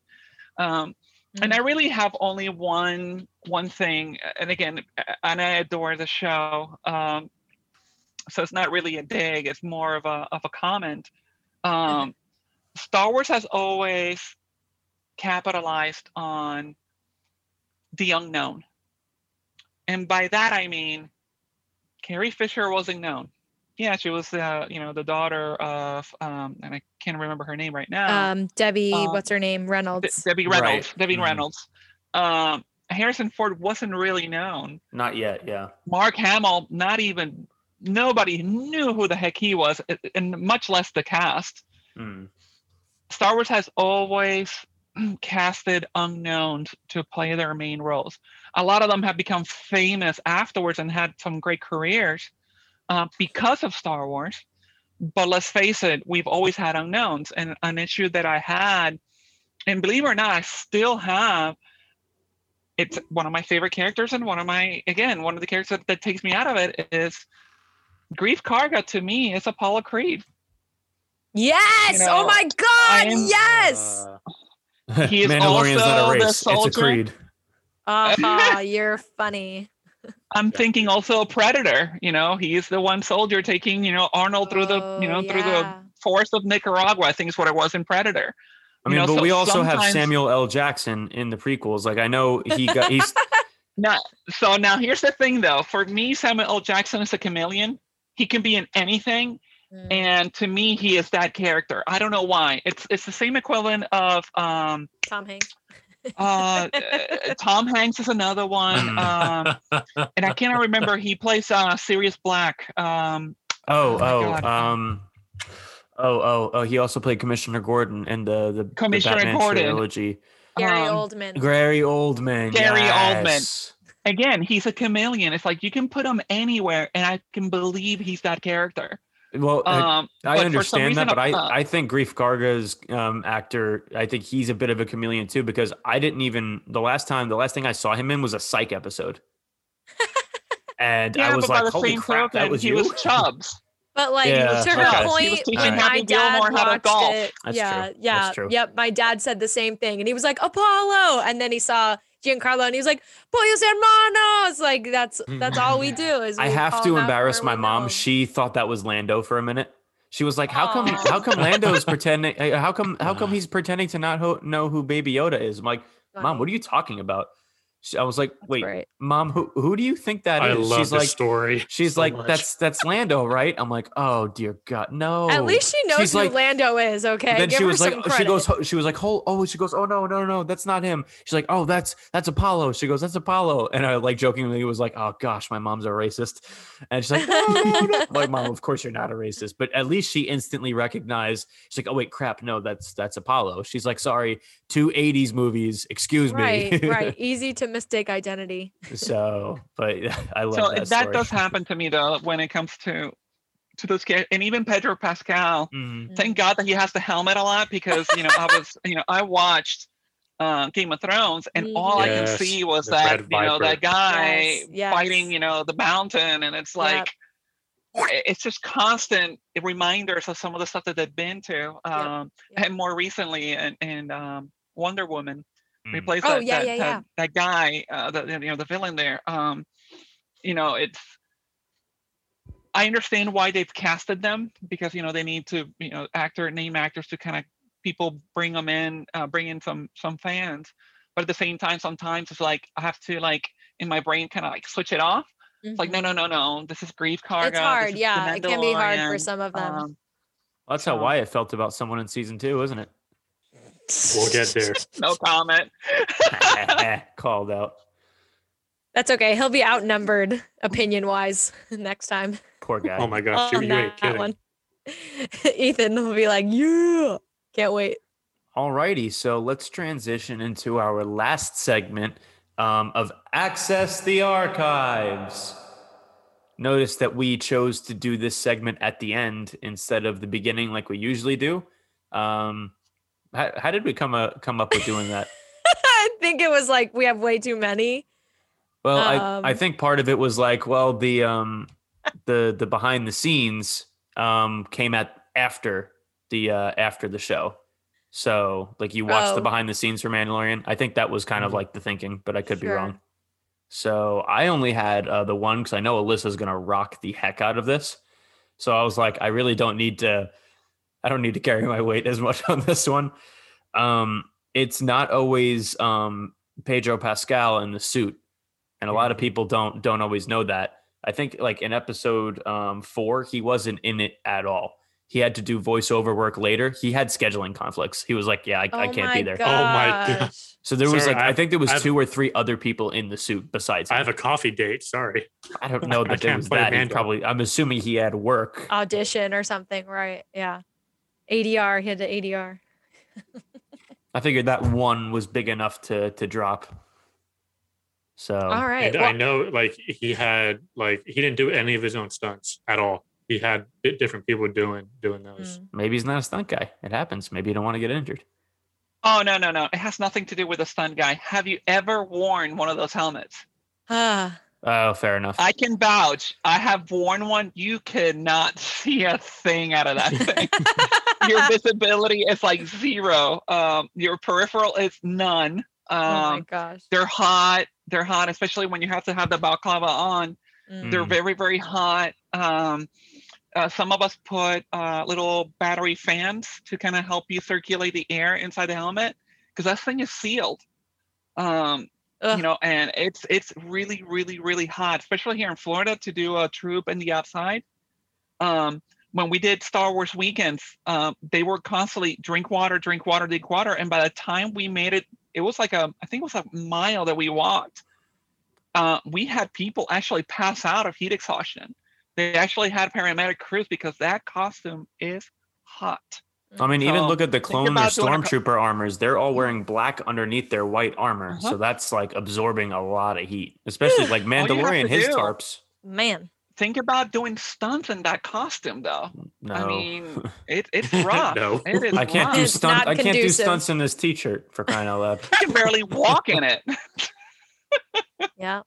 Um, and I really have only one one thing, and again, and I adore the show. Um, so it's not really a dig; it's more of a of a comment. Um, Star Wars has always capitalized on the unknown, and by that I mean Carrie Fisher wasn't known. Yeah, she was, uh, you know, the daughter of, um, and I can't remember her name right now. Um, Debbie, Um, what's her name? De- Reynolds. Debbie Right. Reynolds. Debbie Mhm. Reynolds. Um, Harrison Ford wasn't really known. Not yet. Yeah. Mark Hamill, not even nobody knew who the heck he was, and much less the cast. Mm. Star Wars has always casted unknowns to play their main roles. A lot of them have become famous afterwards and had some great careers uh, because of Star Wars. But let's face it, we've always had unknowns. And an issue that I had, and believe it or not, I still have. It's one of my favorite characters, and one of my, again, one of the characters that, that takes me out of it is Greef Karga to me is Apollo Creed. Yes. you oh my God. am- yes. Uh, He is Mandalorian's not also a the race; it's a soldier. creed. Uh-huh, you're funny. I'm thinking also a Predator. You know, he's the one soldier taking, you know, Arnold through the, you know, Oh, through the forest of Nicaragua. I think is what it was in Predator. I You mean, know, but so we also have Samuel L. Jackson in the prequels. Like I know he got he's Now, so now here's the thing, though. For me, Samuel L. Jackson is a chameleon. He can be in anything, Mm. and to me, he is that character. I don't know why. It's it's the same equivalent of um, Tom Hanks. uh, uh, Tom Hanks is another one, um, and I cannot remember. He plays uh, Sirius Black. Um, oh Oh oh um oh oh oh he also played Commissioner Gordon in the the, the Commissioner Batman Gordon. trilogy. Gary um, Oldman. Gary Oldman. Gary Oldman. again, he's a chameleon. It's like you can put him anywhere, and I can believe he's that character. Well, Um, I but for some understand that, but I, uh, I think Greef Karga's um, actor, I think he's a bit of a chameleon too, because I didn't even the last time, the last thing I saw him in was a Psych episode, and yeah, I was like, "Holy same crap, that was he you!" was Chubbs. But like Yeah, to her He was point, teaching when Happy my dad Gilmore how to watched golf. it, That's yeah, true. yeah, That's true. yep. My dad said the same thing, and he was like Apollo, and then he saw Giancarlo, and he was like Pollos Hermanos. Like that's that's all we do. Is I have to embarrass my mom. know. She thought that was Lando for a minute. She was like, "How come? How come Lando's pretending? How come? How come he's pretending to not ho- know who Baby Yoda is?" I'm like, "Mom, what are you talking about?" She- I was like, That's wait, great. mom, who who do you think that I is? love She's this like, story. she's so like, much. that's that's Lando, right? I'm like, oh dear God, no. At least she knows She's who like- Lando is. Okay. then Give she was like, some oh, she goes, she was like, oh, oh, she goes, oh no, no, no, that's not him. She's like, oh, that's that's Apollo. She goes, that's Apollo, and I like jokingly was like, oh gosh, my mom's a racist, and she's like, no, no, no. Like, mom, of course you're not a racist, but at least she instantly recognized. She's like, oh wait, crap, no, that's that's Apollo. She's like, sorry, two '80s movies, excuse me. Right, right. Easy to mistake identity. so, but I love so that. that, story. does happen to me though when it comes to to those ca- and even Pedro Pascal. Mhm. Thank God that he has the helmet a lot because you know I was you know I watched uh, Game of Thrones and all I can see was that you know that guy Yes, yes. fighting you know the mountain and it's like i- it's just constant reminders of some of the stuff that they've been to um yep. and more recently and and um Wonder Woman Mm. replaced Oh, that, yeah, that, yeah, that, yeah. that guy uh the, you know the villain there um you know it's I understand why they've casted them because you know they need to you know actor name actors to kind of people bring them in uh, bring in some some fans but at the same time sometimes it's like I have to like in my brain kind of like switch it off it's like no no no no this is Greef Karga Mm-hmm. It's hard. Yeah. It can be hard for some of them. um, Well, that's how So- Wyatt felt about someone in season two, isn't it? We'll get there. no comment Called out. That's okay. He'll be outnumbered opinion wise next time. Poor guy. Oh my gosh, you, on you that ain't kidding. one. Ethan will be like, yeah. Can't wait. Alrighty, so let's transition into our last segment um, of Access the Archives. Notice that we chose to do this segment at the end instead of the beginning, like we usually do. Um, how, how did we come uh, come up with doing that? I think it was like we have way too many. Well, I, I Um, think part of it was like, well, the um, the the behind the scenes um, came at after the uh, after the show. So like you watched the Oh. behind the scenes for Mandalorian. I think that was kind of Mhm. like the thinking, but I could be wrong. So I only had uh, the one because I know Alyssa's gonna rock the heck out of this. So I was like, I really don't need to. I don't need to carry my weight as much on this one. Um, it's not always um, Pedro Pascal in the suit, and a lot of people don't don't always know that. I think like in episode um, four, he wasn't in it at all. He had to do voiceover work later. He had scheduling conflicts. He was like, "Yeah, I, I Oh can't be there." Oh my God. gosh. So there was Sorry, like I I've- think there was I've- two or three other people in the suit besides. I have a coffee date. Sorry. I don't know I that there was that. Probably. I'm assuming he had work. Audition or something, right? Yeah. ADR. He had the ADR. I figured that one was big enough to to drop. So All right. and I know, like he had, like he didn't do any of his own stunts at all. He had different people doing doing those. Mm. maybe he's not a stunt guy. It happens. Maybe you don't want to get injured. oh no no no it has nothing to do with the stunt guy have you ever worn one of those helmets Ah. Oh, fair enough. I can vouch. I have worn one. You cannot see a thing out of that thing. Your visibility is like zero. Um, your peripheral is none. oh my Um, gosh. they're hot. They're hot, especially when you have to have the balaclava on. Mm. They're very, very hot. Um, uh, some of us put uh, little battery fans to kind of help you circulate the air inside the helmet because that thing is sealed. Um, you know, and it's it's really, really, really hot, especially here in Florida to do a troop in the outside. Um, when we did Star Wars weekends, um, they were constantly drink water, drink water, drink water, and by the time we made it, it was like a I think it was a mile that we walked. Uh, we had people actually pass out of heat exhaustion. They actually had paramedic crews because that costume is hot. I mean, even look at the clone or about doing a co- stormtrooper armors. They're all wearing black underneath their white armor, Uh-huh. so that's like absorbing a lot of heat. Especially like Mandalorian, his do- tarps. Man. Think about doing stunts in that costume, though. No, I mean, it, it's rough. No. It is I can't do rough. It's stunt. not I can't do stunts in this t-shirt for crying out loud. I can barely walk in it. Yeah.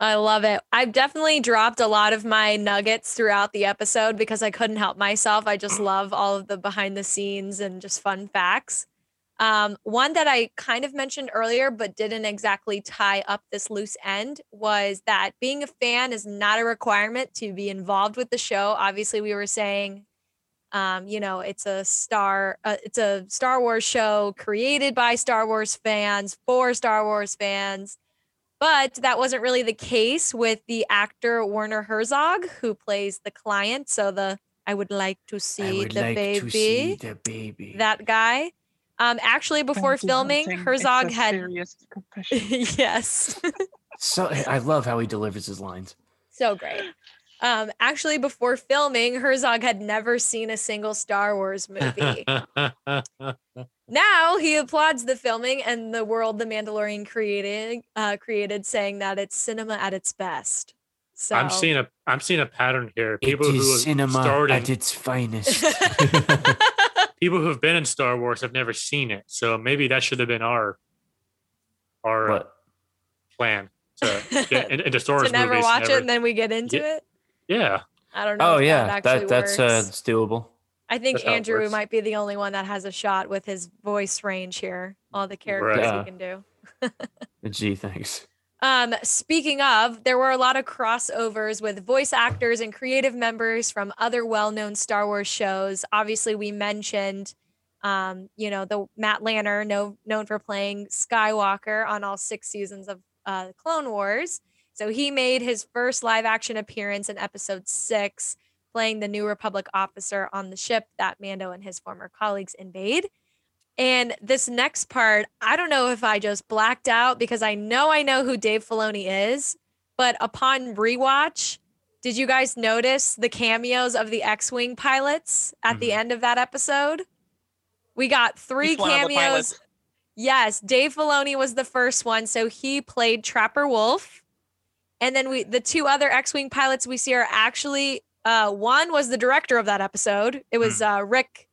I love it. I've definitely dropped a lot of my nuggets throughout the episode because I couldn't help myself. I just love all of the behind the scenes and just fun facts. Um, one that I kind of mentioned earlier, but didn't exactly tie up this loose end was that being a fan is not a requirement to be involved with the show. Obviously, we were saying Um, you know, it's a star, uh, it's a Star Wars show created by Star Wars fans for Star Wars fans. But that wasn't really the case with the actor Werner Herzog, who plays the client. So the I would like to see, I would the like baby, to see the baby. that guy. Um, actually, before filming, Herzog had yes. so I love how he delivers his lines. So great. Um, actually, before filming, Herzog had never seen a single Star Wars movie. now he applauds the filming and the world the Mandalorian created, uh, created, saying that it's cinema at its best. So I'm seeing a I'm seeing a pattern here. People it who is have cinema starred at its finest. people who have been in Star Wars have never seen it. So maybe that should have been our our uh, plan to get into Star Wars to never movies. watch never- it and then we get into Yeah. it. yeah, I don't know. oh yeah, that, that, that's uh, works. it's doable. I think that's Andrew works. might be the only one that has a shot with his voice range here. All the characters Yeah. he can do. Gee, thanks. Um, speaking of, there were a lot of crossovers with voice actors and creative members from other well-known Star Wars shows. Obviously, we mentioned, um, you know, the Matt Lanter, no, known for playing Skywalker on all six seasons of uh, Clone Wars. So he made his first live-action appearance in Episode Six, playing the New Republic officer on the ship that Mando and his former colleagues invade. And this next part, I don't know if I just blacked out because I know I know who Dave Filoni is, but upon rewatch, did you guys notice the cameos of the X-wing pilots at the Mhm. end of that episode? We got three He's one of the cameos. Yes, Dave Filoni was the first one, so he played Trapper Wolf. And then we the two other X-wing pilots we see are actually uh one was the director of that episode. It was uh Rick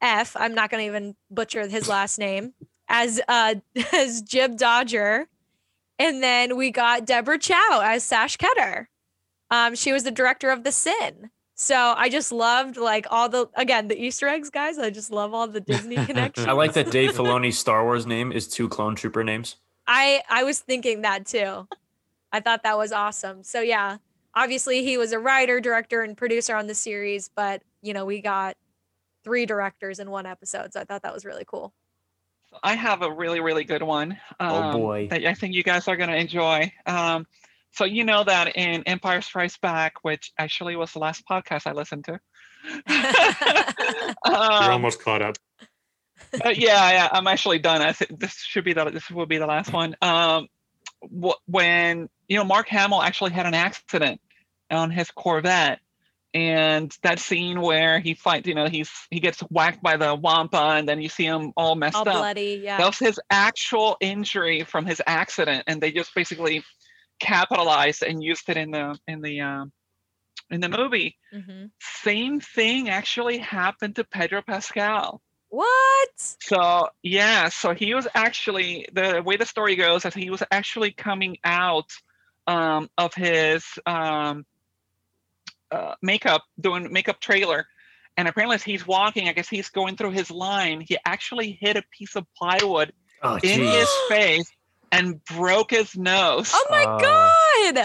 F. I'm not going to even butcher his last name as uh as Jib Dodger. And then we got Deborah Chow as Sash Ketter. Um, she was the director of The Sin. So I just loved like all the again the Easter eggs, guys. I just love all the Disney connections. I like that Dave Filoni's Star Wars name is two clone trooper names. I I was thinking that too. I thought that was awesome. So yeah, obviously he was a writer, director, and producer on the series, but you know we got three directors in one episode, so I thought that was really cool. I have a really, really good one. Oh, um, boy. That I think you guys are going to enjoy. Um, so you know that in Empire Strikes Back, which actually was the last podcast I listened to. you're um, almost caught up. uh, yeah, yeah, I'm actually done. I think this should be the this will be the last one. Um, wh- when you know Mark Hamill actually had an accident on his Corvette, and that scene where he fights, you know, he's he gets whacked by the wampa, and then you see him all messed all up. bloody, yeah. That was his actual injury from his accident, and they just basically capitalized and used it in the in the um, in the movie. Mhm. Same thing actually happened to Pedro Pascal. What? So yeah, so he was actually the way the story goes is he was actually coming out um, of his um, uh, makeup, doing makeup trailer, and apparently as he's walking, I guess he's going through his line. He actually hit a piece of plywood Oh, in geez. his face and broke his nose. Oh my Uh, god!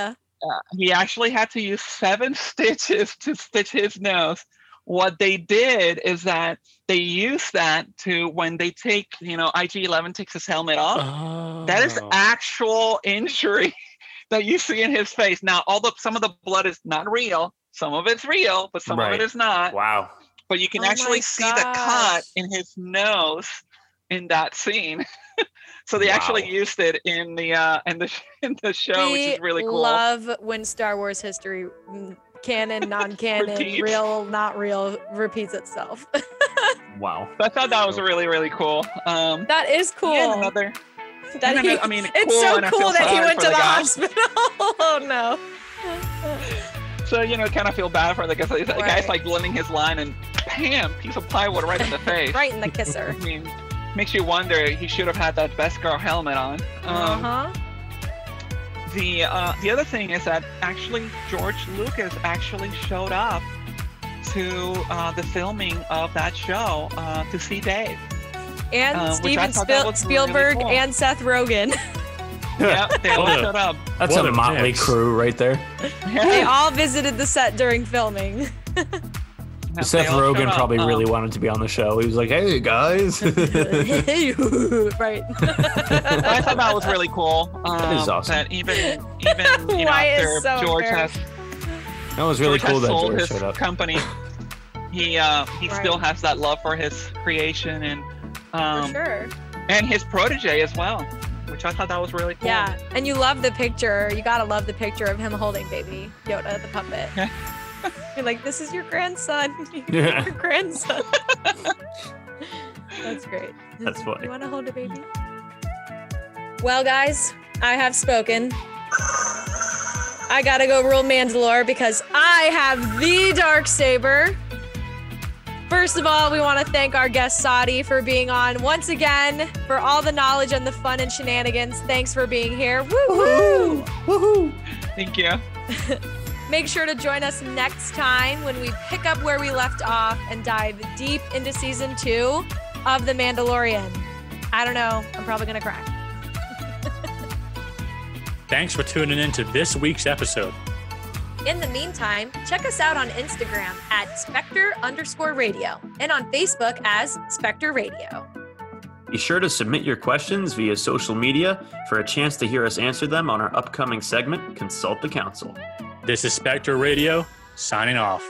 Uh, he actually had to use seven stitches to stitch his nose. What they did is that they use that to when they take, you know, IG11 takes his helmet off. That is Oh. actual injury that you see in his face. Now, although some of the blood is not real. Some of it's real, but some of it is not. Wow. But you can Oh actually see the cut in his nose in that scene. so they actually used it in the uh in the in the show, which is really cool. love when Star Wars history, mm, canon, non-canon, real, not real, repeats itself. Wow. So I thought that was really really cool. Um, that is cool. yeah, another. that and he- I mean, it's cool, so cool that he went to the, guy. hospital. oh no. So you know, kind of feel bad for the guy. The guy's like blending his line, and bam, piece of plywood right in the face. right in the kisser. I mean, makes you wonder. He should have had that Beskar helmet on. Um, uh-huh. The uh, the other thing is that actually George Lucas actually showed up to uh, the filming of that show uh, to see Dave. And uh, Steven Spiel- was really Spielberg cool. and Seth Rogen. yeah, they all a- showed up. That's What a a motley mix. crew right there. they all visited the set during filming. They Seth Rogen probably Um, really wanted to be on the show. He was like, "Hey guys." right. I thought that was really cool. Um, is awesome. That even even you know after so George fair. has that was really George cool that sold George his showed up. company, he uh, he still has that love for his creation and For um, sure. and his protege as well, which I thought that was really cool. Yeah, and you love the picture. You gotta love the picture of him holding baby Yoda, the puppet. You're like, this is your grandson. Yeah. your grandson. That's great. That's funny. You want to hold a baby? Well, guys, I have spoken. I gotta go rule Mandalore because I have the dark saber. First of all, we want to thank our guest Sadi for being on once again for all the knowledge and the fun and shenanigans. Thanks for being here. Woo woo! Thank you. Make sure to join us next time when we pick up where we left off and dive deep into season two of The Mandalorian. I don't know. I'm probably gonna cry. Thanks for tuning in to this week's episode. In the meantime, check us out on Instagram at Spectre underscore radio and on Facebook as Spectre Radio. Be sure to submit your questions via social media for a chance to hear us answer them on our upcoming segment, Consult the Council. This is Spectre Radio signing off.